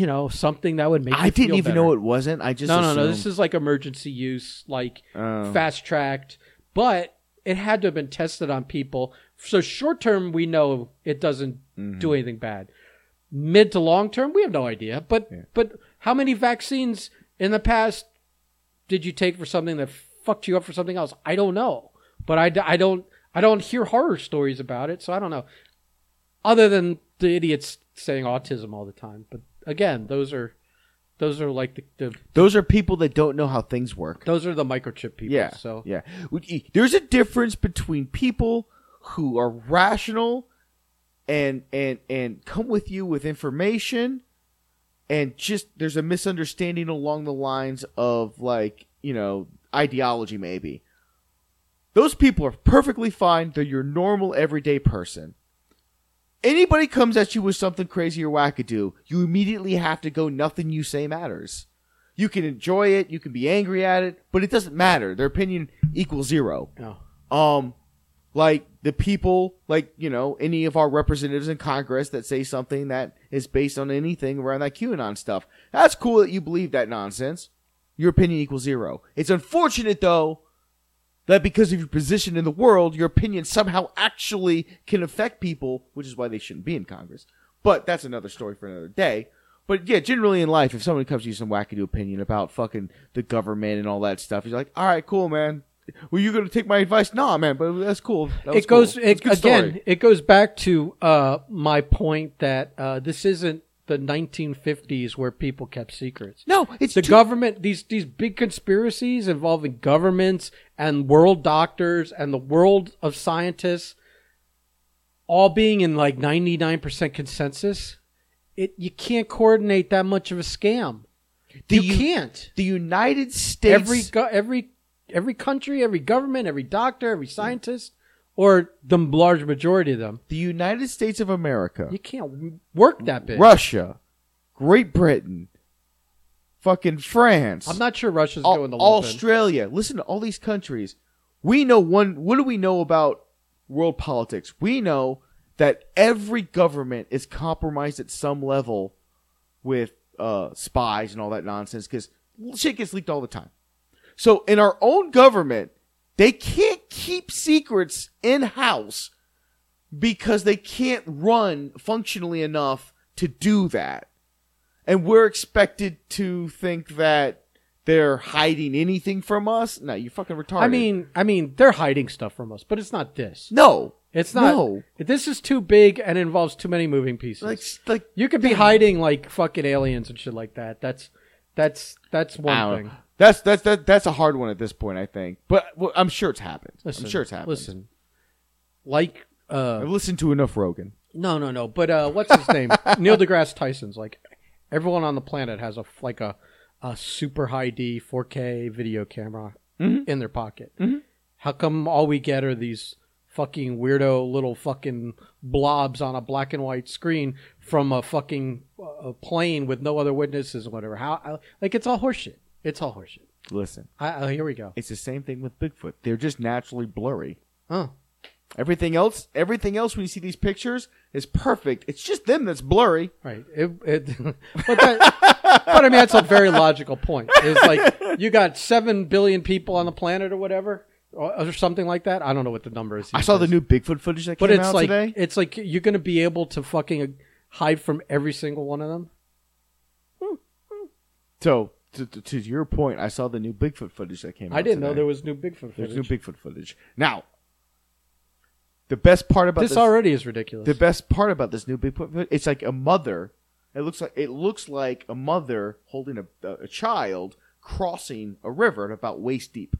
you know something that would make I didn't even better. know it wasn't. I just no no no this is like emergency use like Oh. fast tracked but it had to have been tested on people so short term we know it doesn't Mm-hmm. do anything bad mid to long term we have no idea but but how many vaccines in the past did you take for something that fucked you up for something else i don't know but i, I don't i don't hear horror stories about it so i don't know other than the idiots saying autism all the time but again those are those are like the, the Those are people that don't know how things work. those are the microchip people Yeah. so yeah. There's a difference between people who are rational and and and come with you with information and just there's a misunderstanding along the lines of like you know ideology maybe. Those people are perfectly fine. They're your normal everyday person. Anybody comes at you with something crazy or wackadoo, you immediately have to go. Nothing you say matters. You can enjoy it, you can be angry at it, but it doesn't matter. Their opinion equals zero. No. Um, like the people, like you know, any of our representatives in Congress that say something that is based on anything around that QAnon stuff. That's cool that you believe that nonsense. Your opinion equals zero. It's unfortunate though that because of your position in the world, your opinion somehow actually can affect people, which is why they shouldn't be in Congress. But that's another story for another day. But yeah, generally in life, if someone comes to you with some wackadoo opinion about fucking the government and all that stuff, you're like, all right, cool, man. Were you going to take my advice? Nah, man, but that's cool. That it goes cool. it, That's a good again. story. It goes back to uh, my point that uh, this isn't the 1950s where people kept secrets. No, it's the too- government. These these big conspiracies involving governments and world doctors and the world of scientists, all being in like 99 percent consensus. It you can't coordinate that much of a scam. The you U- can't. The United States. Every every every country, every government, every doctor, every mm. scientist, or the large majority of them, the United States of America, you can't work that big. Russia, Great Britain, fucking France. I'm not sure Russia's Au- going to in. Australia. Listen to all these countries. We know one. What do we know about world politics? We know that every government is compromised at some level with uh, spies and all that nonsense because shit gets leaked all the time. So in our own government, they can't keep secrets in house because they can't run functionally enough to do that. And we're expected to think that they're hiding anything from us. No, you fucking retarded. I mean, I mean, they're hiding stuff from us, but it's not this. no, It's not. No. This is too big and involves too many moving pieces. like like you could be hiding like fucking aliens and shit like that. That's that's that's one thing. know. That's that's that, that's a hard one at this point. I think, but well, I'm sure it's happened. Listen, I'm sure it's happened. Listen, like uh, I've listened to enough Rogan. No, no, no. But uh, what's his name? Neil deGrasse Tyson's like everyone on the planet has a like a a super high D 4K video camera Mm-hmm. in their pocket. How come all we get are these fucking weirdo little fucking blobs on a black and white screen from a fucking uh, plane with no other witnesses or whatever? How I, like it's all horseshit. It's all horseshit. Listen, I, I, here we go. it's the same thing with Bigfoot. They're just naturally blurry. Oh, Everything else, everything else when you see these pictures is perfect. It's just them that's blurry. Right. It, it, but that, but I mean, that's a very logical point. It's like you got seven billion people on the planet or whatever, or, or something like that. I don't know what the number is. I saw the new Bigfoot footage that but came it's out like today. it's like you're going to be able to fucking hide from every single one of them. So to, to, to your point, I saw the new Bigfoot footage that came out. I didn't know there was new Bigfoot footage. There's new Bigfoot footage. Now, the best part about this, this, already is ridiculous. the best part about this new Bigfoot footage, it's like a mother. It looks like it looks like a mother holding a, a child crossing a river at about waist deep.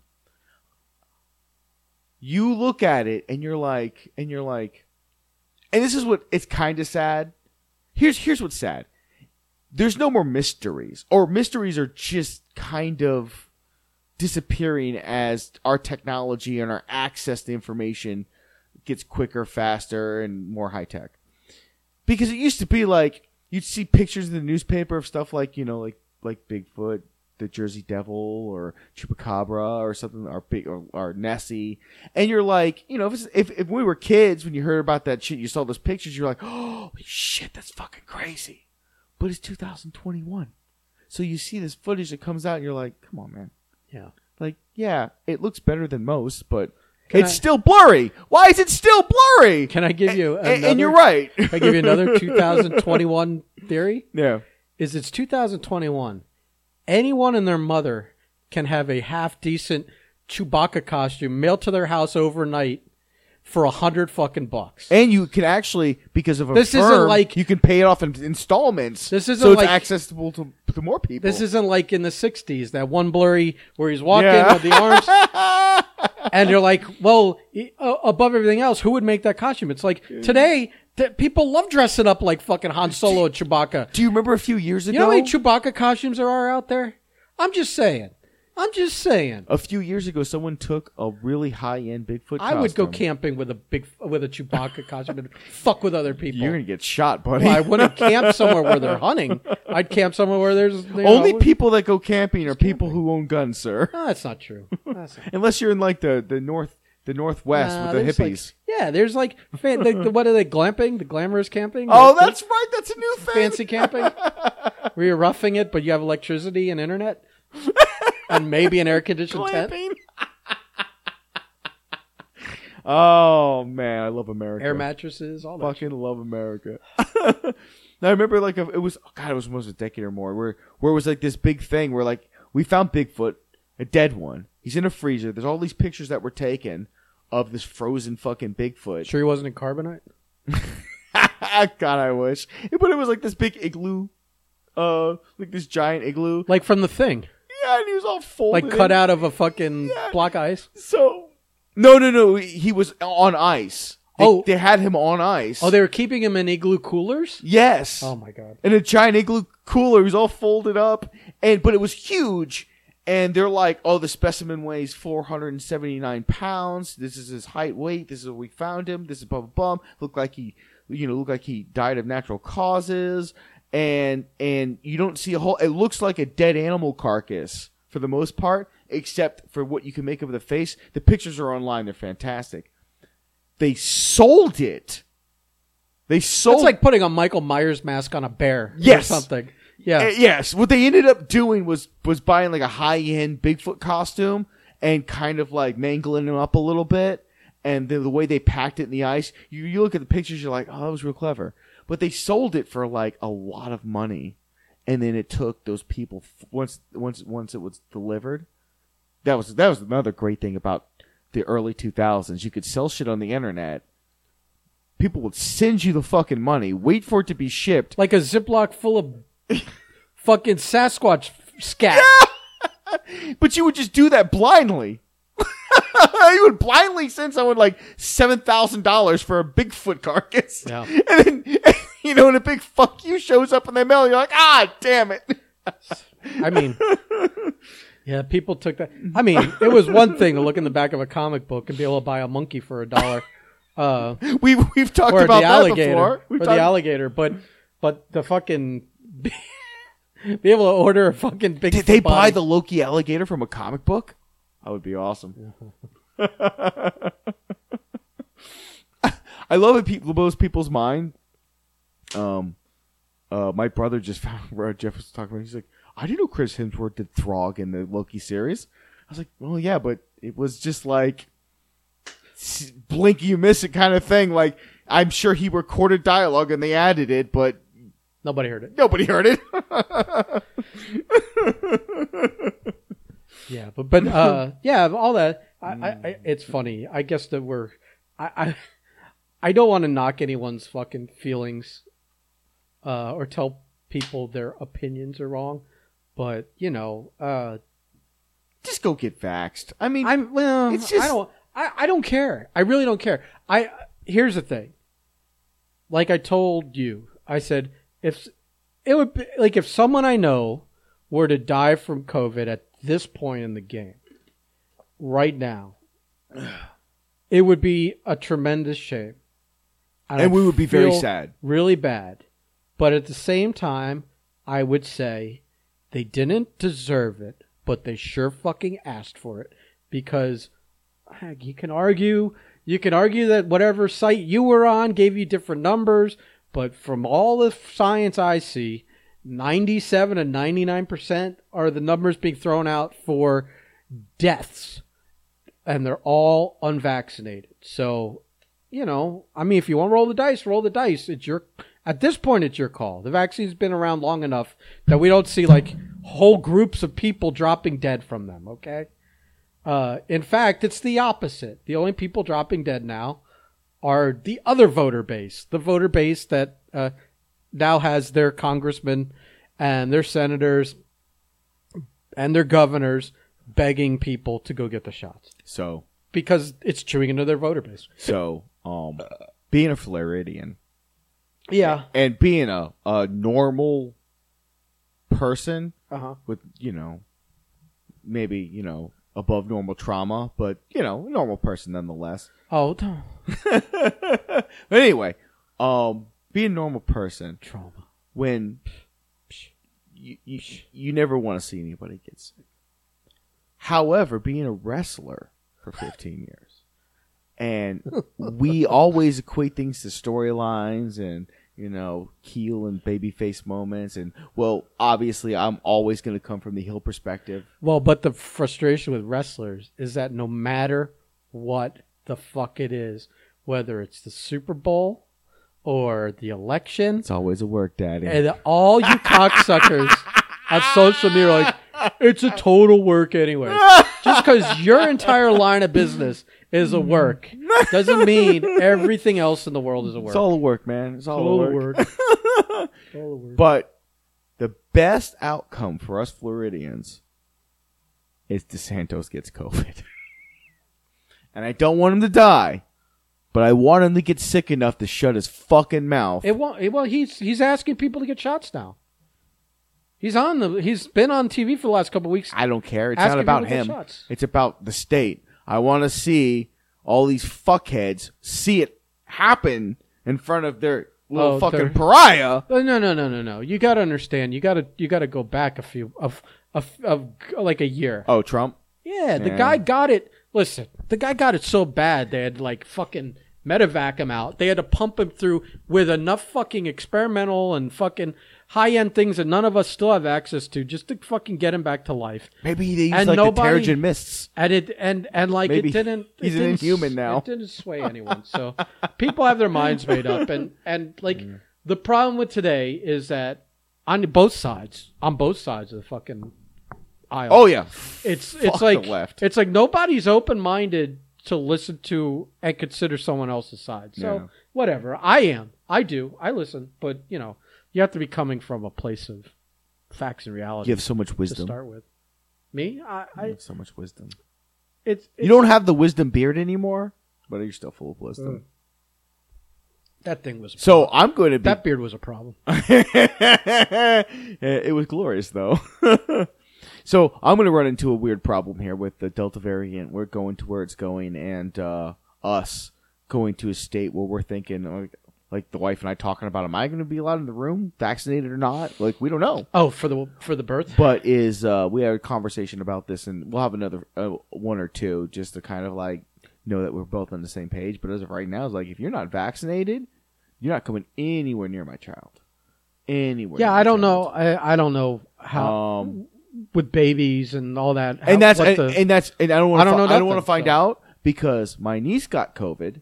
You look at it and you're like, and you're like, and this is what it's kind of sad. Here's here's what's sad. There's no more mysteries, or mysteries are just kind of disappearing as our technology and our access to information gets quicker, faster, and more high tech. Because it used to be like you'd see pictures in the newspaper of stuff like you know like like Bigfoot, the Jersey Devil, or Chupacabra, or something, or big or, or Nessie, and you're like, you know, if, if if we were kids when you heard about that shit, you saw those pictures, you're like, oh shit, that's fucking crazy. But it's 2021, so you see this footage that comes out, and you're like, come on, man. yeah. Like, yeah, it looks better than most, but Can it's I- still blurry. Why is it still blurry? Can I give you? A- Another, and you're right. Can I give you another 2021 theory? yeah. is it's 2021. Anyone and their mother can have a half decent Chewbacca costume mailed to their house overnight for a hundred fucking bucks. And you can actually, because of a This isn't firm, like- you can pay it off in installments. This isn't so it's like- accessible to, to more people. This isn't like in the 60s, that one blurry where he's walking Yeah. with the arms. and you're like, well, uh, above everything else, who would make that costume? It's like today, That people love dressing up like fucking Han Solo and Chewbacca. Do you remember a few years ago? You know how many Chewbacca costumes there are out there? I'm just saying. I'm just saying. a few years ago, someone took a really high end Bigfoot. I would go costume. camping with a big with a Chewbacca costume and fuck with other people. You're gonna get shot, buddy. I wouldn't camp somewhere where they're hunting. I'd camp somewhere where there's you Only know, people that go camping are people who own guns, sir. No, that's not true. That's not Unless you're in like the the north the northwest Nah, with the like- hippies. yeah, there's like fan, the, the, what are they glamping? The glamorous camping? oh, The- that's right. That's a new thing. fancy camping where you're roughing it, but you have electricity and internet and maybe an air conditioned tent. Oh man, I love America. Air mattresses, all that. Fucking love America. now I remember like a, it was oh, God, it was almost a decade or more where where it was like this big thing where like we found Bigfoot, a dead one. He's in a freezer. There's all these pictures that were taken of this frozen fucking Bigfoot. Sure, he wasn't in carbonite. God, I wish. But it was like this big igloo, uh, like this giant igloo. Like from the thing, Yeah, and he was all folded. like cut in. out of a fucking Yeah. block of ice. So no, no, no. He was on ice. They, Oh. they had him on ice. Oh, they were keeping him in igloo coolers. yes. Oh my god. in a giant igloo cooler. He was all folded up, and but it was huge. And they're like, "Oh, the specimen weighs 479 pounds. This is his height, weight. This is where we found him. This is blah blah blah. Looked like he, you know, looked like he died of natural causes. And and you don't see a whole. It looks like a dead animal carcass for the most part, except for what you can make of the face. The pictures are online. They're fantastic. They sold it. They sold It's like putting a Michael Myers mask on a bear. Yes. Or something. Yeah. Uh, yes, what they ended up doing was was buying like a high end Bigfoot costume and kind of like mangling him up a little bit. And then the way they packed it in the ice, you, you look at the pictures, you're like, oh, that was real clever. But they sold it for like a lot of money, and then it took those people f- once once once it was delivered. That was that was another great thing about the early 2000s. You could sell shit on the internet. People would send you the fucking money, wait for it to be shipped, like a Ziploc full of fucking Sasquatch scat. But you would just do that blindly. you would blindly send someone like seven thousand dollars for a Bigfoot carcass, Yeah. and then you know, and a big fuck you shows up in the mail. And you're like, ah, damn it. I mean, yeah, people took that. I mean, it was one thing to look in the back of a comic book and be able to buy a monkey for a dollar, uh, We we've talked or about the that alligator, before. or We've the talked- alligator. But but the fucking be, able to order a fucking big. Did they buy the Loki alligator from a comic book? That would be awesome. I love it. People, most people's mind. Um, uh, my brother just found where Jeff was talking about. He's like, I didn't know Chris Hemsworth did Throg in the Loki series. I was like, well, yeah, but it was just like blink you miss it kind of thing. Like I'm sure he recorded dialogue and they added it, but Nobody heard it. nobody heard it. Yeah, but but uh, yeah, all that. I, I, I, it's funny. I guess that we're. I I, I don't want to knock anyone's fucking feelings, uh, or tell people their opinions are wrong, but you know, uh, just go get vaxxed. I mean, I'm well. It's just- I don't. I, I don't care. I really don't care. I here's the thing. Like I told you, I said if it would be like if someone I know were to die from COVID at this point in the game, right now, it would be a tremendous shame, and we would be very sad. really bad. But at the same time, I would say they didn't deserve it, but they sure fucking asked for it because heck, you can argue you can argue that whatever site you were on gave you different numbers, but from all the science I see, 97 and 99% are the numbers being thrown out for deaths and they're all unvaccinated. So, you know, I mean if you want to roll the dice, roll the dice. It's your at this point it's your call. The vaccine's been around long enough that we don't see like whole groups of people dropping dead from them, okay? Uh, in fact, it's the opposite. The only people dropping dead now are the other voter base, the voter base that uh, now has their congressmen and their senators and their governors begging people to go get the shots So, because it's chewing into their voter base. so, um, being a Floridian, Yeah. and being a a normal person Uh huh. with you know maybe you know above normal trauma, but you know normal person nonetheless. Oh, but anyway, um, be a normal person trauma. when you you, you never want to see anybody get sick. However, being a wrestler for 15 years, and we always equate things to storylines and you know heel and babyface moments, and well, obviously, I'm always going to come from the heel perspective. Well, but the frustration with wrestlers is that no matter what the fuck it is, whether it's the Super Bowl or the election, It's always a work, Daddy. and all you cocksuckers on social media are like, it's a total work anyway. Just because your entire line of business is a work doesn't mean everything else in the world is a work. It's all a work, man. It's all, All a a work. work. All a work. But the best outcome for us Floridians is DeSantis gets COVID. and I don't want him to die, but I want him to get sick enough to shut his fucking mouth. It won't. It, well, he's he's asking people to get shots now. He's on the. He's been on TV for the last couple weeks. I don't care. It's not about people to get him. It's about the state. I want to see all these fuckheads see it happen in front of their little Oh, fucking pariah. Uh, No, no, no, no, no. You got to understand. You got to you got to go back a few of of of like a year. Oh, Trump. Yeah, the Yeah. guy got it. Listen, the guy got it so bad they had like fucking medevac him out. They had to pump him through with enough fucking experimental and fucking high end things that none of us still have access to, just to fucking get him back to life. Maybe they use And like nobody- the Terrigen mists. And it and and like Maybe it didn't. it he's an didn't inhuman now. It didn't sway anyone. So people have their minds made up, and and like Mm. the problem with today is that on both sides, on both sides of the fucking aisle, Oh yeah. it's Fuck it's like left. it's like nobody's open minded to listen to and consider someone else's side. So Yeah. whatever, I am, I do, I listen, but you know, you have to be coming from a place of facts and reality You have so much wisdom to start with. Me, I, You I have so much wisdom. it's, it's You don't have the wisdom beard anymore, but are you're still full of wisdom. Mm. that thing was So I'm going to be. that beard was a problem. it was glorious though. so I'm going to run into a weird problem here with the Delta variant. We're going to where it's going, and uh, us going to a state where we're thinking, like, like the wife and I talking about, am I going to be allowed in the room, vaccinated or not? Like we don't know. Oh, for the for the birth. But is uh, we had a conversation about this, and we'll have another uh, one or two just to kind of like know that we're both on the same page. But as of right now, it's like if you're not vaccinated, you're not coming anywhere near my child. Anywhere. Yeah, I don't child. know. I, I don't know how Um, with babies and all that. how- and that's and, the- and that's and I don't want I don't know I don't want to find so. out because my niece got COVID,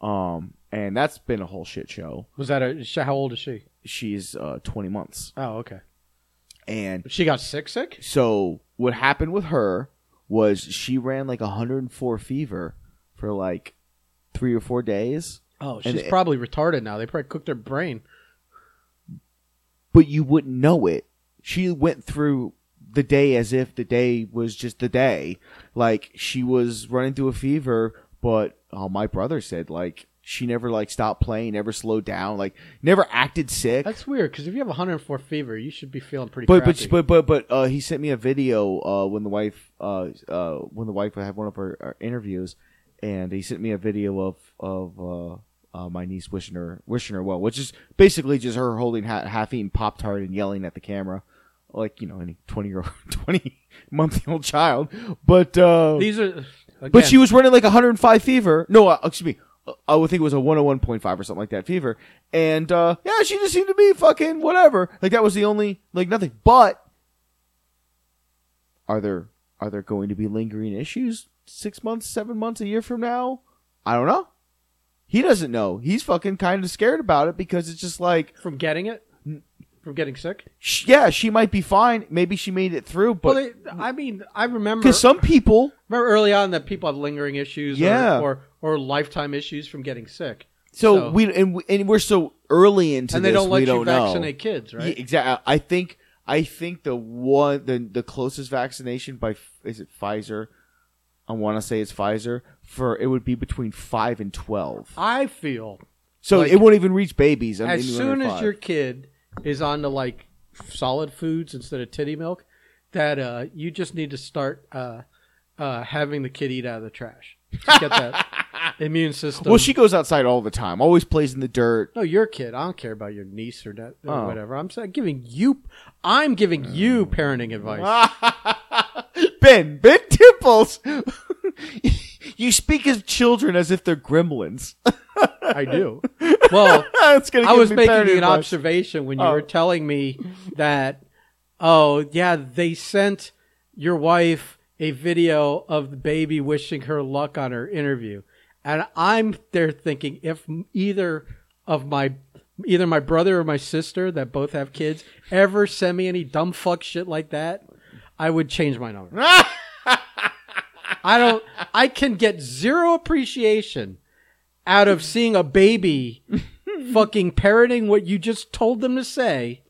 um, and that's been a whole shit show. was that a how old is she? She's uh 20 months, Oh, okay. and She got sick, sick. so what happened with her was she ran like 104 fever for like three or four days. Oh, And she's it- probably retarded now. They probably cooked her brain. but you wouldn't know it. She went through the day as if the day was just the day. Like she was running through a fever, but oh, my brother said like she never like stopped playing, never slowed down, like never acted sick. That's weird because if you have 104 fever, you should be feeling pretty. but crappy. but but but but uh, he sent me a video uh, when the wife uh, uh, when the wife had one of her, her interviews, and he sent me a video of of uh, uh, my niece wishing her wishing her well, which is basically just her holding ha- half eaten pop tart and yelling at the camera, like you know any twenty year old twenty month old child. But uh, these are. Again, but she was running like 105 fever. No, uh, excuse me. Uh, I would think it was a 101.5 or something like that fever. And uh yeah, she just seemed to be fucking whatever. Like that was the only like nothing. But are there are there going to be lingering issues 6 months, 7 months, a year from now? I don't know. He doesn't know. He's fucking kind of scared about it because it's just like from getting it, from getting sick. sh- yeah, she might be fine. Maybe she made it through, well, but they, I mean, I remember because some people remember early on that people have lingering issues, Yeah. or, or or lifetime issues from getting sick, so, So- we and, we and we're so early into and they this, don't let we you don't know. vaccinate kids, right? Exactly. I think I think the one the the closest vaccination by is it Pfizer? I want to say it's Pfizer for it would be between five and twelve. I feel So Like, it won't even reach babies. I mean, as soon as five. your kid is on to like solid foods instead of titty milk, that uh, you just need to start uh, uh, having the kid eat out of the trash. Just get that immune system. well, she goes outside all the time. Always plays in the dirt. no, your kid. I don't care about your niece or, that, or Oh. whatever. I'm saying, giving you. I'm giving you parenting advice. ben, Ben Tipples. you speak of children as if they're gremlins. I do. Well, I was making an advice. observation when you Oh. were telling me that, oh, yeah, they sent your wife a video of the baby wishing her luck on her interview. And I'm there thinking if either of my either my brother or my sister that both have kids ever send me any dumb fuck shit like that, I would change my number. I don't I can get zero appreciation out of seeing a baby fucking parroting what you just told them to say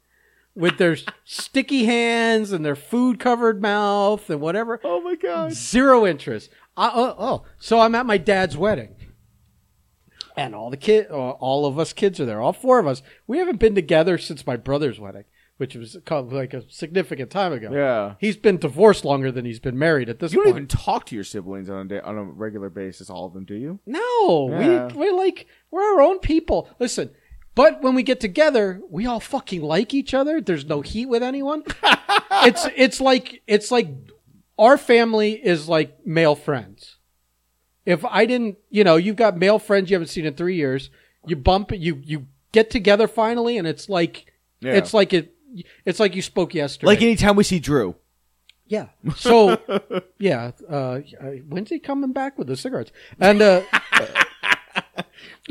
with their sticky hands and their food covered mouth and whatever. oh my god. Zero interest. I, oh, oh, so I'm at my dad's wedding. And all the kid, uh, all of us kids are there. All four of us. We haven't been together since my brother's wedding, which was like a significant time ago. Yeah. He's been divorced longer than he's been married at this point. You don't even talk to your siblings on a day, on a regular basis. All of them, do you? No, Yeah. we we're like we're our own people. Listen, but when we get together, we all fucking like each other. There's no heat with anyone. it's it's like it's like our family is like male friends. If I didn't, you know, you've got male friends you haven't seen in three years. You bump you you get together finally, and it's like Yeah. it's like it. It's like you spoke yesterday. Like anytime we see Drew. Yeah. So, yeah. Uh, when's he coming back with the cigarettes? And uh,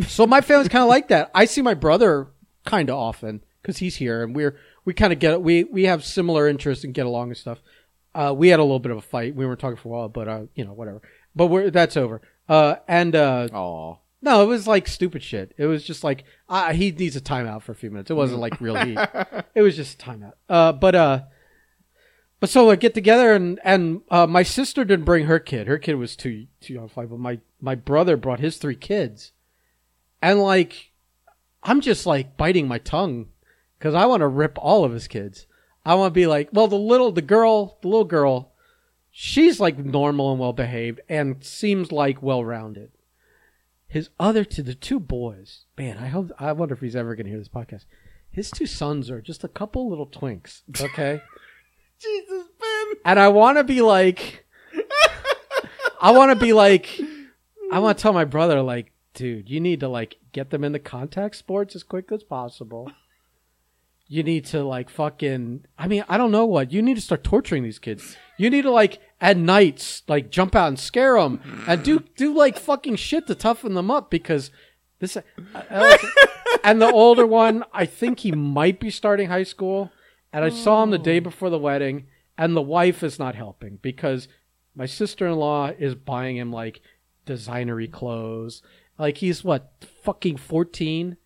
so my family's kind of like that. I see my brother kind of often because he's here, and we're we kind of get we we have similar interests and get along and stuff. Uh, we had a little bit of a fight. We weren't talking for a while, but uh, you know, whatever. But we're that's over. Uh, and uh, Oh. No, it was like stupid shit. It was just like uh, he needs a timeout for a few minutes. It wasn't like real heat. It was just a timeout. Uh, but uh, but so I get together and and uh, my sister didn't bring her kid. Her kid was too too young to fly. But my my brother brought his three kids, and like I'm just like biting my tongue because I want to rip all of his kids. I want to be like, well, the little the girl, the little girl, she's like normal and well behaved and seems like well rounded his other two, the two boys, man, I hope, I wonder if he's ever going to hear this podcast. His two sons are just a couple little twinks, okay? Jesus, Ben. and I want to be like, I want to be like, I want to tell my brother, like, dude, you need to like get them into contact sports as quick as possible. You need to like fucking, I mean, I don't know what. You need to start torturing these kids. You need to like at nights, like jump out and scare them and do, do like fucking shit to toughen them up because this, I uh, uh, like- and the older one, I think he might be starting high school. And I saw him the day oh. before the wedding, and the wife is not helping because my sister in law is buying him like designery clothes. Like he's what fucking fourteen,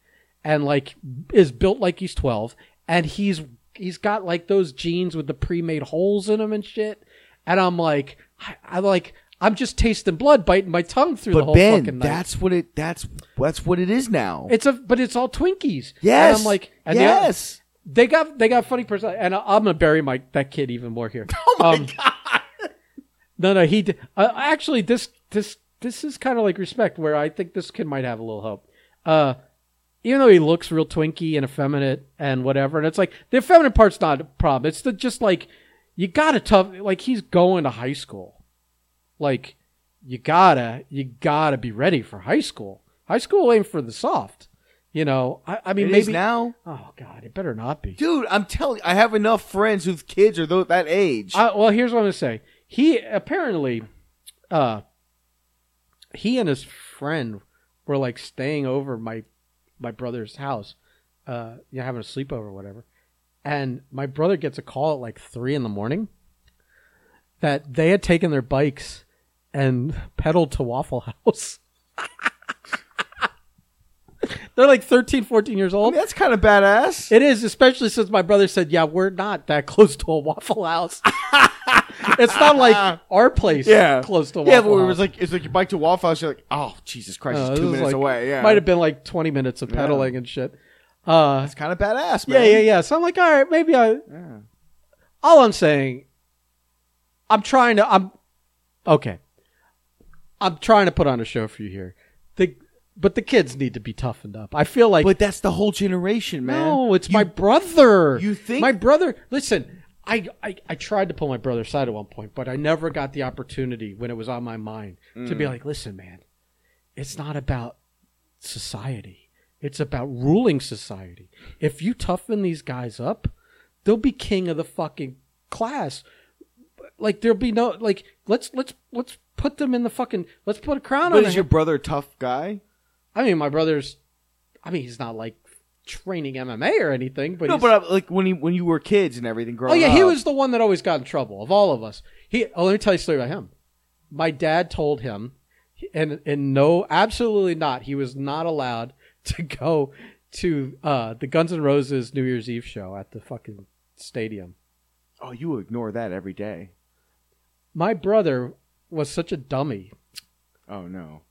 and like is built like he's twelve, and he's he's got like those jeans with the pre-made holes in them and shit. And I'm like, I, I like. I'm just tasting blood, biting my tongue through the But whole Ben, fucking night. that's what it. That's that's what it is now. It's a, but it's all Twinkies. yes. and I'm like, and yes. they got they got funny person, and I- I'm gonna bury my that kid even more here. Oh my Um, god. No, no, he. Uh, actually, this this this is kind of like respect, where I think this kid might have a little hope. Uh, even though he looks real twinky and effeminate and whatever, and it's like the effeminate part's not a problem. It's the just like you gotta tough. Like he's going to high school, like you gotta you gotta be ready for high school. High school ain't for the soft. You know, I, I mean, It maybe is now, Oh God, it better not be. dude. I'm telling. I have enough friends whose kids are tho- that age. Uh, well, here's what I'm gonna say. He apparently, uh, he and his friend were like staying over my my brother's house, uh, you know, having a sleepover or whatever. And my brother gets a call at like three in the morning that they had taken their bikes and pedaled to Waffle House. They're like 13, 14 years I old. mean, that's kind of badass. It is, especially since my brother said, "Yeah, we're not that close to a Waffle House." it's not like our place Yeah, close to a Waffle yeah. But it House. was like it's like you bike to Waffle House. You're like, oh Jesus Christ, Uh, it's this two is minutes like- away. Yeah, Might have been like 20 minutes of pedaling and shit. Uh, It's kind of badass, man. yeah, yeah. Yeah. So I'm like, all right, maybe I. yeah. All I'm saying, I'm trying to. I'm okay. I'm trying to put on a show for you here. The but the kids need to be toughened up. I feel like But that's the whole generation, man. no, it's You- my brother. you think- my brother? Listen, I, I I tried to pull my brother's side at one point, but I never got the opportunity when it was on my mind to Mm. be like, listen, man, it's not about society. It's about ruling society. If you toughen these guys up, they'll be king of the fucking class. Like there'll be no like let's let's let's put them in the fucking let's put a crown But on is your brother a tough guy? I mean, my brother's. I mean, he's not like training MMA or anything, but no, but uh, like when he when you were kids and everything oh yeah, he was the one that always got in trouble of all of us. He. Oh, let me tell you a story about him. My dad told him, and and no, absolutely not. He was not allowed to go to uh, the Guns N' Roses New Year's Eve show at the fucking stadium. Oh, you ignore that every day. My brother was such a dummy Oh no.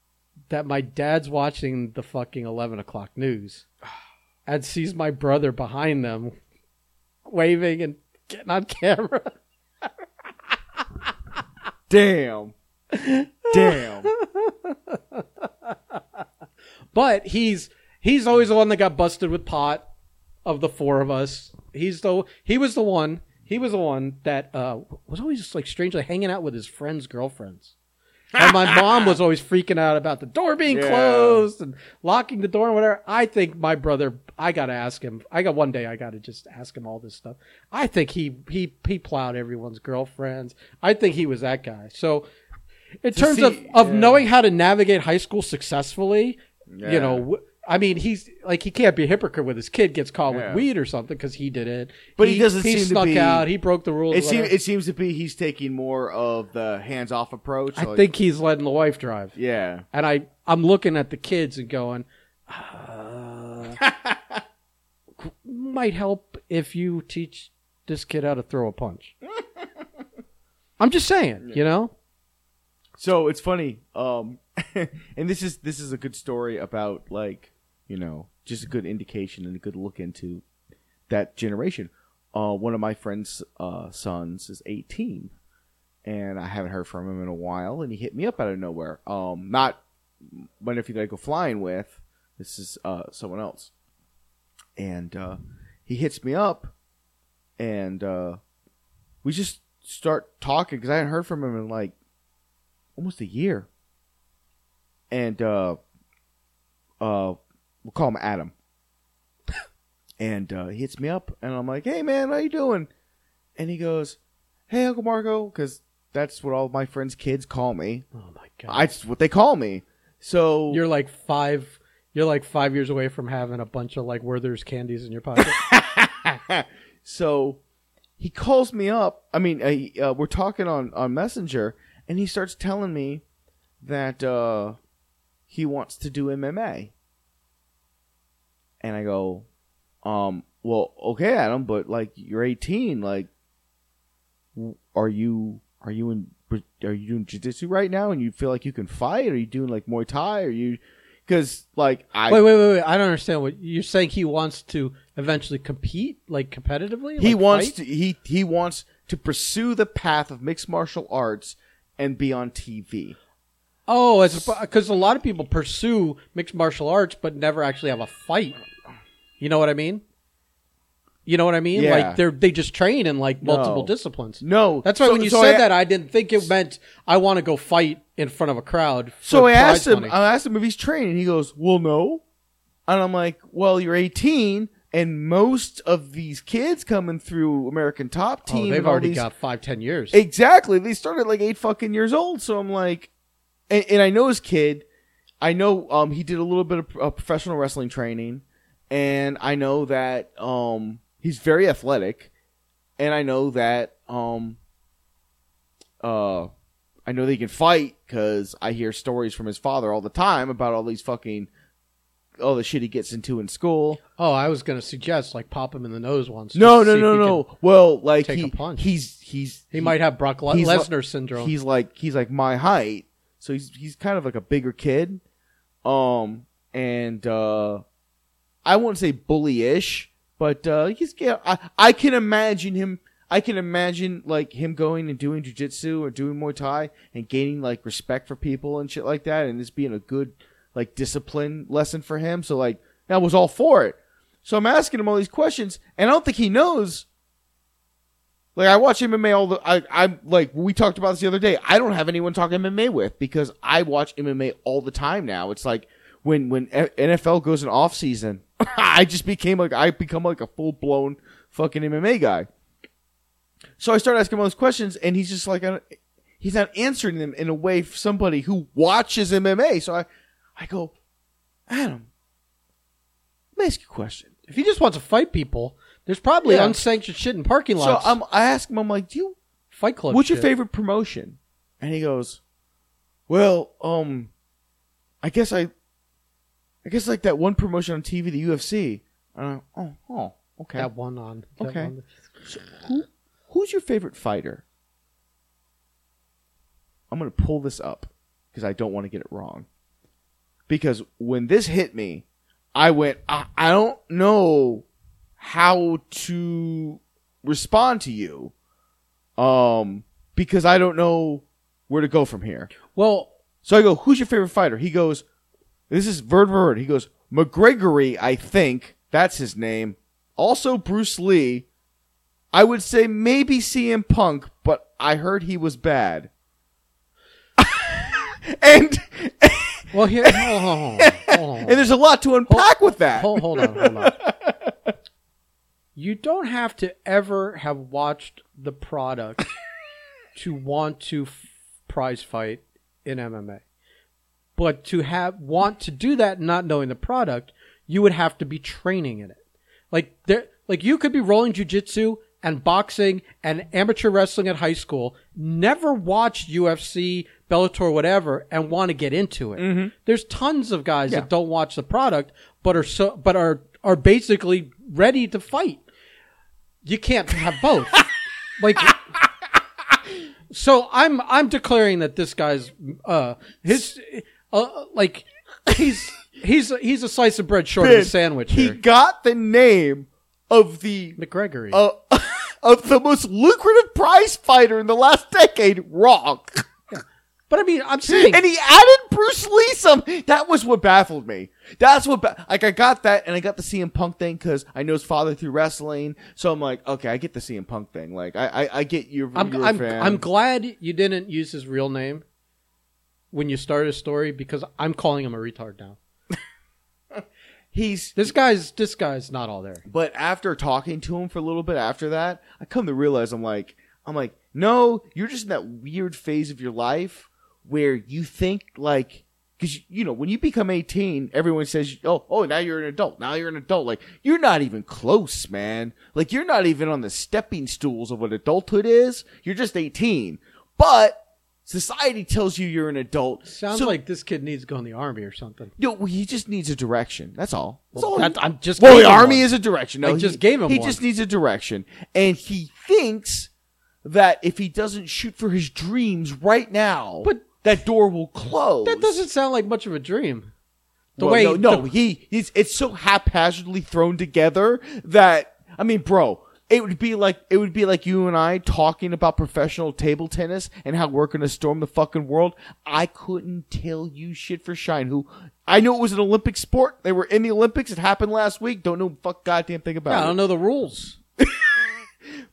that my dad's watching the fucking 11 o'clock news and sees my brother behind them waving and getting on camera. Damn. Damn. But he's he's always the one that got busted with pot of the four of us. He's the he was the one he was the one that uh, was always just like strangely hanging out with his friends' girlfriends. And my mom was always freaking out about the door being Yeah. closed and locking the door and whatever. I think my brother, I gotta ask him. I got one day, I gotta just ask him all this stuff. I think he he he plowed everyone's girlfriends. I think he was that guy. So, in To terms of see- of yeah. knowing how to navigate high school successfully, Yeah. you know, I mean, he's like he can't be a hypocrite with his kid gets caught Yeah. with weed or something because he did it. But he doesn't He seem to snuck be- out. He broke the rules. It seems whatever. it seems to be he's taking more of the hands off approach. I like- think he's letting the wife drive. Yeah. And I, I'm looking at the kids and going, uh, might help if you teach this kid how to throw a punch. I'm just saying, you know. So it's funny, um, and this is this is a good story about like you know just a good indication and a good look into that generation. Uh, one of my friends' uh, sons is 18, and I haven't heard from him in a while, and he hit me up out of nowhere. Um, not my nephew that I go flying with. This is uh, someone else, and uh, he hits me up, and uh, we just start talking because I hadn't heard from him in like almost a year. And uh uh we'll call him Adam. and uh he hits me up and I'm like, "Hey man, how you doing?" And he goes, "Hey Uncle Marco," cuz that's what all my friends' kids call me. Oh my god. I it's what they call me. So you're like five. You're like five years away from having a bunch of like Werther's candies in your pocket. so he calls me up. I mean, uh, uh, we're talking on on Messenger, and he starts telling me that uh, he wants to do MMA. And I go, um, well, okay, Adam, but like you're 18, like, are you are you in are you doing jiu-jitsu right now and you feel like you can fight? Are you doing like Muay Thai? Are you because like I wait, wait, wait, wait. I don't understand what you're saying. He wants to eventually compete, like competitively. he Like, wants fight? to he he wants to pursue the path of mixed martial arts and be on TV. Oh, because a lot of people pursue mixed martial arts but never actually have a fight. You know what I mean? You know what I mean? Yeah. Like they're they just train in like multiple No. disciplines. No, That's why So- when you so said I- that, I didn't think it meant I want to go fight in front of a crowd. For So I asked him. money. I asked him if he's training. He goes, "Well, no." And I'm like, "Well, you're 18, and most of these kids coming through American Top oh, Team, oh, they've already these- got five, ten years. exactly. They started like eight fucking years old. So I'm like, and, and I know his kid. I know um he did a little bit of uh, professional wrestling training, and I know that um he's very athletic, and I know that um uh I know that he can fight because I hear stories from his father all the time about all these fucking all the shit he gets into in school. Oh, I was going to suggest like pop him in the nose once. No, no, no, no. Well, like take he, a punch. he's he's He, might have Brock Le- Lesnar syndrome. he's like he's like my height, so he's he's kind of like a bigger kid, um, and uh, I won't say bully-ish, but uh, he's yeah, I I can imagine him. I can imagine like him going and doing jujitsu or doing Muay Thai and gaining like respect for people and shit like that, and this being a good like discipline lesson for him. So like I was all for it. So I'm asking him all these questions, and I don't think he knows like I watch MMA all the I I'm like we talked about this the other day. I don't have anyone talk MMA with because I watch MMA all the time now. It's like when when NFL goes in off season, I just became like I become like a full blown fucking MMA guy. So I start asking him all those questions, and he's just like he's not answering them in a way for somebody who watches MMA. So I I go, Adam, let me ask you a question. if he just wants to fight people, there's probably Yeah. unsanctioned shit in parking So lots. um, I ask him, I'm like, do you fight club. What's your shit. favorite promotion? And he goes, Well, um, I guess I, I guess like that one promotion on TV, the UFC. Uh, oh, oh, okay. That one on. that Okay. one- who, who's your favorite fighter? I'm gonna pull this up because I don't want to get it wrong. Because when this hit me, I went, I, I don't know how to respond to you, um, because I don't know where to go from here. Well, So I go, "Who's your favorite fighter?" He goes, "This is Verd Verd." He goes, "McGregory, I think that's his name. Also Bruce Lee. I would say maybe CM Punk, but I heard he was bad." and well, here. Hold on, hold on, hold on. and there's a lot to unpack with that. Hold, hold on, hold on. You don't have to ever have watched the product to want to f- prize fight in MMA. But to have want to do that not knowing the product, you would have to be training in it. Like there like you could be rolling jujitsu and boxing and amateur wrestling at high school, never watched UFC, Bellator, whatever, and want to get into it. Mm-hmm. There's tons of guys Yeah. that don't watch the product, but are so, but are are basically ready to fight. You can't have both. like, so I'm I'm declaring that this guy's uh his uh like he's he's he's a slice of bread short of a Ben, sandwich He here. got the name of the McGregory. uh, of the most lucrative prize fighter in the last decade wrong. But I mean, I'm saying and he added Bruce Lee some. That was what baffled me. That's what, ba- like, I got that, and I got the CM Punk thing because I know his father through wrestling. So I'm like, okay, I get the CM Punk thing. Like, I, I, I get you. I'm you're I'm. I'm glad you didn't use his real name when you started a story because I'm calling him a retard now. He's, This guy's this guy's not all there. but after talking to him for a little bit after that, I come to realize I'm like, I'm like, no, you're just in that weird phase of your life where you think like. Because you know, when you become eighteen, everyone says, "Oh, oh, now you're an adult. Now you're an adult." Like you're not even close, man. Like you're not even on the stepping stools of what adulthood is. You're just eighteen, but society tells you you're an adult. Sounds So- like this kid needs to go in the army or something. no well, he just needs a direction. That's all. That's Well, all. that- I'm just well, the army one. is a direction. No, I he- just gave him He one. just needs a direction, and he thinks that if he doesn't shoot for his dreams right now, But- that door will close. That doesn't sound like much of a dream. The Well, way no, no the- he he's it's so haphazardly thrown together that I mean, bro. It would be like it would be like you and I talking about professional table tennis and how we're gonna storm the fucking world. I couldn't tell you shit for shine. Who I knew it was an Olympic sport. They were in the Olympics. It happened last week. Don't know fuck goddamn thing about yeah, I it. don't know the rules.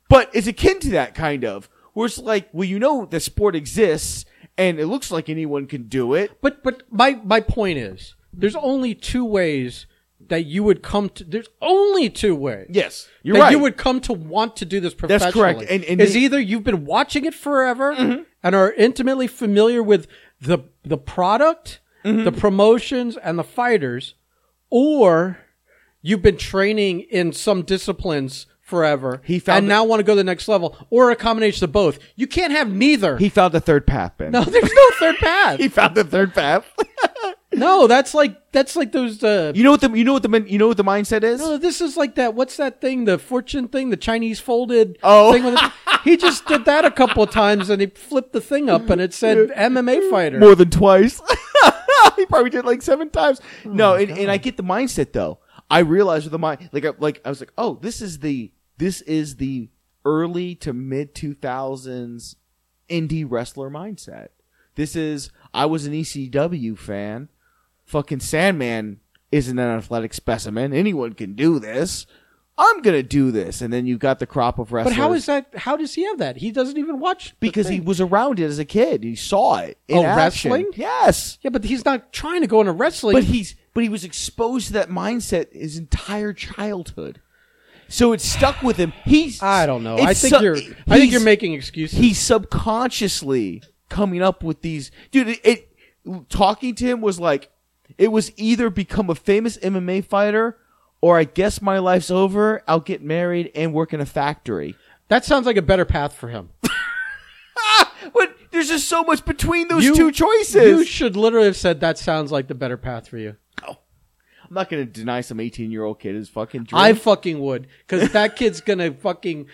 But it's akin to that kind of where it's like, well, you know, the sport exists and it looks like anyone can do it. But but my my point is, there's only two ways that you would come to. There's only two ways. Yes, you're that right. you would come to want to do this professionally. That's correct. And- and is the- either you've been watching it forever and are intimately familiar with the the product, Mm-hmm. the promotions, and the fighters, or you've been training in some disciplines forever He found and the- now want to go to the next level, or a combination of both. You can't have neither. he found the third path, Ben. no, there's no third path. he found the third path. No, that's like that's like those. Uh, You know what the you know what the men- you know what the mindset is? no, this is like that. What's that thing? The fortune thing, the Chinese folded. Oh. thing with the- he just did that a couple of times, and he flipped the thing up, and it said MMA fighter. More than twice. he probably did like seven times. Oh no, and, and I get the mindset though. I realized with the mind, like, I, like I was like, oh, this is the this is the early to mid two thousands indie wrestler mindset. This is I was an ECW fan. Fucking Sandman isn't an athletic specimen. Anyone can do this. I'm gonna do this, and then you've got the crop of wrestling. but how is that? How does he have that? He doesn't even watch because he was around it as a kid. He saw it. In Oh, wrestling? Yes. Yeah, but he's not trying to go into wrestling. But he's but he was exposed to that mindset his entire childhood. So it stuck with him. He's I don't know. I think su- you're. I think you're making excuses. He's subconsciously coming up with these dude it, it talking to him was like it was either become a famous MMA fighter or I guess my life's over, I'll get married and work in a factory. that sounds like a better path for him. But there's just so much between those You- two choices. You should literally have said that sounds like the better path for you. I'm not going to deny some 18 year old kid his fucking dream. I fucking would, because that kid's gonna fucking,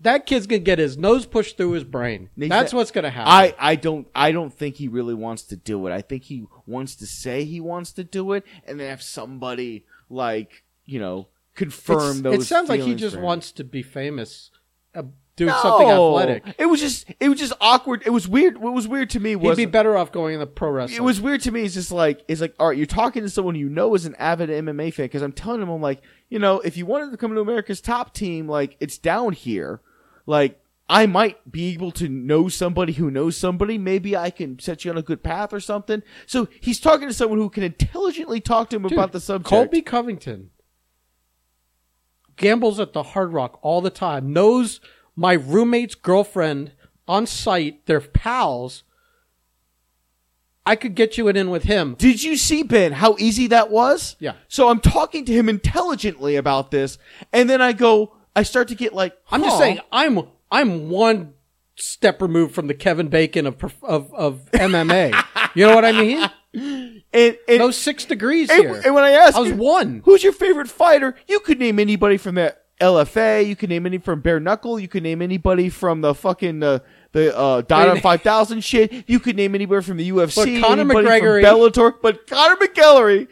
that kid's gonna get his nose pushed through his brain. That's said- what's gonna happen. I, I don't I don't think he really wants to do it. I think he wants to say he wants to do it, and then have somebody like you know confirm It's- those. It sounds like he feelings just for him. wants to be famous, uh, doing something No. athletic. It was just it was just awkward. It was weird. What was weird to me He'd be better off going in the pro wrestling. it was weird to me. It's just like it's like all right, you're talking to someone you know is an avid MMA fan because I'm telling him I'm like you know if you wanted to come to America's top team like it's down here, like. I might be able to know somebody who knows somebody. Maybe I can set you on a good path or something. So he's talking to someone who can intelligently talk to him Dude, about the subject. Colby Covington gambles at the Hard Rock all the time. Knows my roommate's girlfriend on site. They're pals. I could get you it in with him. Did you see Ben how easy that was? Yeah. So I'm talking to him intelligently about this, and then I go, I start to get like, I'm just huh. saying, I'm I'm one step removed from the Kevin Bacon of of, of MMA. you know what I mean? and and, No six degrees and, here. and when I asked, I was you, one. who's your favorite fighter? You could name anybody from the LFA. You can name any from Bare Knuckle. You can name anybody from the fucking uh, the uh, Dynamite Wait. 5000 shit. You could name anybody from the UFC. But Conor McGregor- Bellator. But Conor McGellery,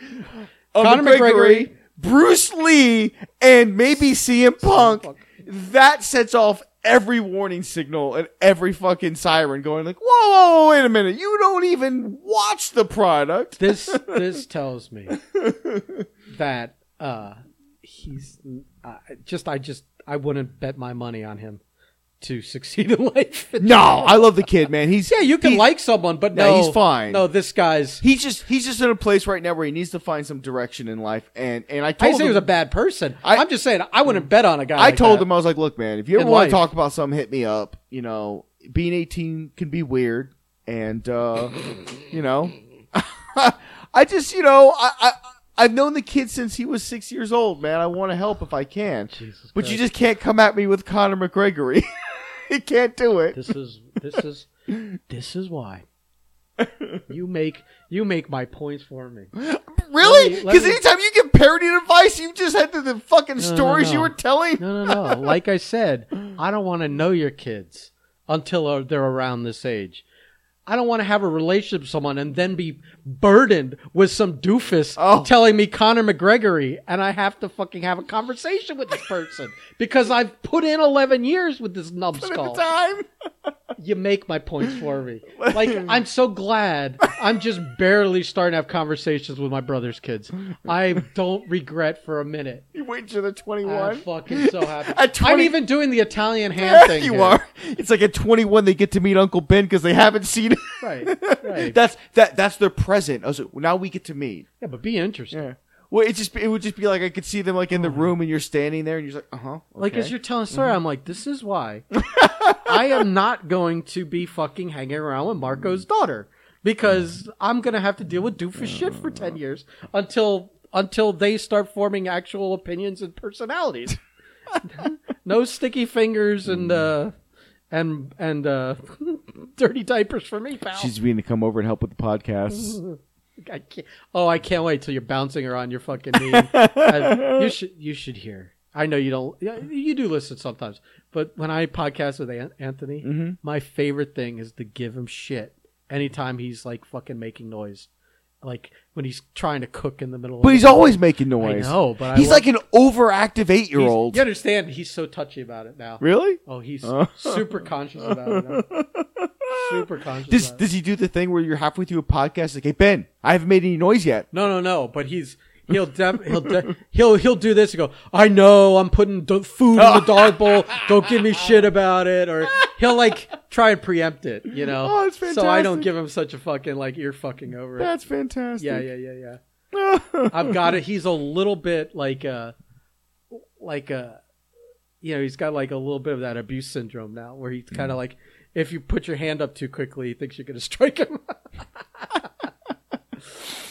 uh, Conor McGregor- Bruce Lee, and maybe CM Punk. That sets off every warning signal and every fucking siren going like, whoa, whoa, whoa, wait a minute. You don't even watch the product. this this tells me that uh he's uh, just I just I wouldn't bet my money on him to succeed in life. No, I love the kid, man. He's yeah, you can he- like someone, but No, no, he's fine. No, this guy's. He's just he's just in a place right now where he needs to find some direction in life, and and I I told didn't say he was a bad person. I- I, am just saying I wouldn't bet on a guy. I like told that. him I was like, look, man, if you ever In want life. to talk about something, hit me up. You know, being 18 can be weird, and uh, you know, I just you know I. I I've known the kid since he was six years old, man. I want to help if I can, Jesus but you just can't come at me with Conor McGregory. you can't do it. This is this is this is why you make you make my points for me. Really? Let me- let Because anytime you get parodied advice, you just had the, the fucking no, stories you no. were telling. No, no, no. Like I said, I don't want to know your kids until uh, they're around this age. I don't want to have a relationship with someone and then be burdened with some doofus Oh. telling me Conor McGregory and I have to fucking have a conversation with this person because I've put in 11 years with this At the time, You make my points for me. Like, I'm so glad I'm just barely starting to have conversations with my brother's kids. I don't regret for a minute. you wait till they're I'm fucking so happy. At 20 I'm even doing the Italian hand Yeah, thing. you here. are. It's like at 21 they get to meet Uncle Ben because they haven't seen it. Right, right. That's that. That's their present. Oh, Was like, now we get to meet. yeah, but be interesting. Yeah. Well, it just it would just be like I could see them like in the room and you're standing there and you're just like, uh huh. Like as you're telling a story, Mm-hmm. I'm like, this is why I am not going to be fucking hanging around with Marco's daughter because I'm gonna have to deal with doofus shit for ten years until until they start forming actual opinions and personalities. no sticky fingers and uh and and uh dirty diapers for me, pal. She's being to come over and help with the podcast. I can't. Oh, I can't wait till you're bouncing her on your fucking knee. I- you should. You should hear. I know you don't. You do listen sometimes, but when I podcast with An- Anthony, Mhm. my favorite thing is to give him shit anytime he's like fucking making noise, like when he's trying to cook in the middle. But he's always making noise. I know, but I he's love- like an overactive eight year old. You understand? He's so touchy about it now. Really? Oh, he's Oh. super conscious about it. Now. Super conscious. Does does he do the thing where you're halfway through a podcast like, "Hey Ben, I haven't made any noise yet." No, no, no. But he's he'll def- he'll de- he'll he'll do this and go. I know I'm putting do- food in the dog bowl. Don't give me shit about it. Or he'll like try and preempt it. You know. Oh, that's fantastic. So I don't give him such a fucking like ear fucking over it. That's fantastic. Yeah, yeah, yeah, yeah. I've got it. He's a little bit like a like a you know he's got like a little bit of that abuse syndrome now, where he's kind of mm. like if you put your hand up too quickly, he thinks you're gonna strike him.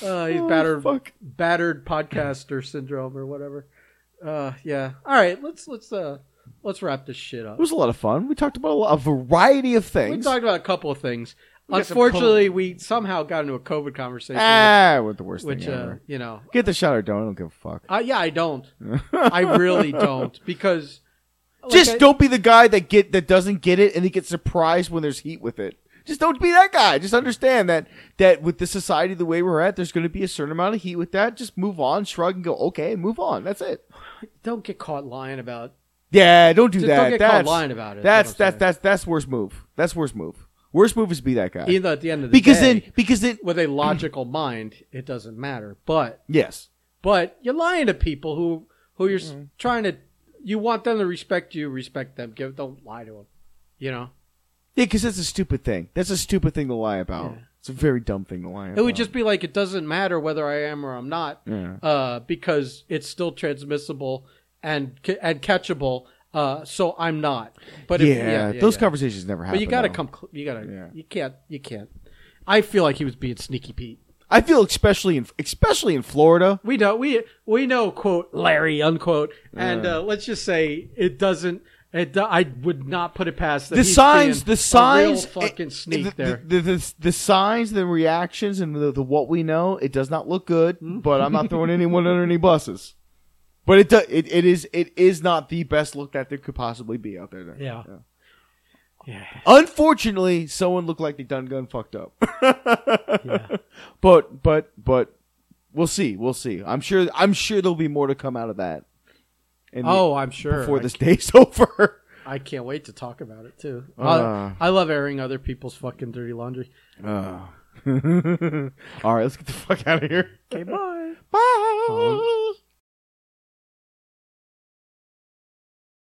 Uh, he's Oh, battered fuck. battered podcaster syndrome or whatever. Uh, yeah. All right, let's let's uh let's wrap this shit up. It was a lot of fun. We talked about a, lot, a variety of things. We talked about a couple of things. We Unfortunately, we somehow got into a COVID conversation, ah, what the worst which thing uh, you know Get the shot or don't. I don't give a fuck. Uh, yeah, I don't. I really don't because like, Just I- don't be the guy that get that doesn't get it and he gets surprised when there's heat with it. Just don't be that guy. Just understand that that with the society the way we're at, there's going to be a certain amount of heat with that. Just move on, shrug, and go. Okay, move on. That's it. don't get caught lying about. Yeah, don't do Just that. don't get that's, caught lying about it. That's is that's that's that's worst move. That's worst move. Worst move is be that guy. Even though at the end of the Because day, then because then with a logical mind, it doesn't matter. But yes. but you're lying to people who who you're s mm-hmm. trying to. You want them to respect you, respect them. Give don't lie to them. You know, Yeah, because that's a stupid thing. That's a stupid thing to lie about. Yeah. It's a very dumb thing to lie about. it would just be like it doesn't matter whether I am or I'm not, Yeah. uh, because it's still transmissible and and catchable. Uh, so I'm not. But if, yeah, those conversations never happen. But you got to though. come. Cl- you got to. Yeah. You can't. You can't. I feel like he was being sneaky Pete. I feel especially in especially in Florida. We know. We we know. Quote Larry. Unquote. And uh, let's just say it doesn't. It. I would not put it past that The signs, the signs, real fucking it- sneak the, there. The, the, the, the signs, the reactions, and the, the what we know, it does not look good. Hmm? But I'm not throwing anyone under any buses. But it, do, it it is it is not the best look that there could possibly be out there. Yeah. yeah. Unfortunately, someone looked like they done gun fucked up. Yeah. But but but we'll see. We'll see. I'm sure. I'm sure there'll be more to come out of that. In the- Oh, I'm sure. before I, this day's over. I can't wait to talk about it too. Uh. I, I love airing other people's fucking dirty laundry. Uh. All right, let's get the fuck out of here. Okay. Bye. Bye.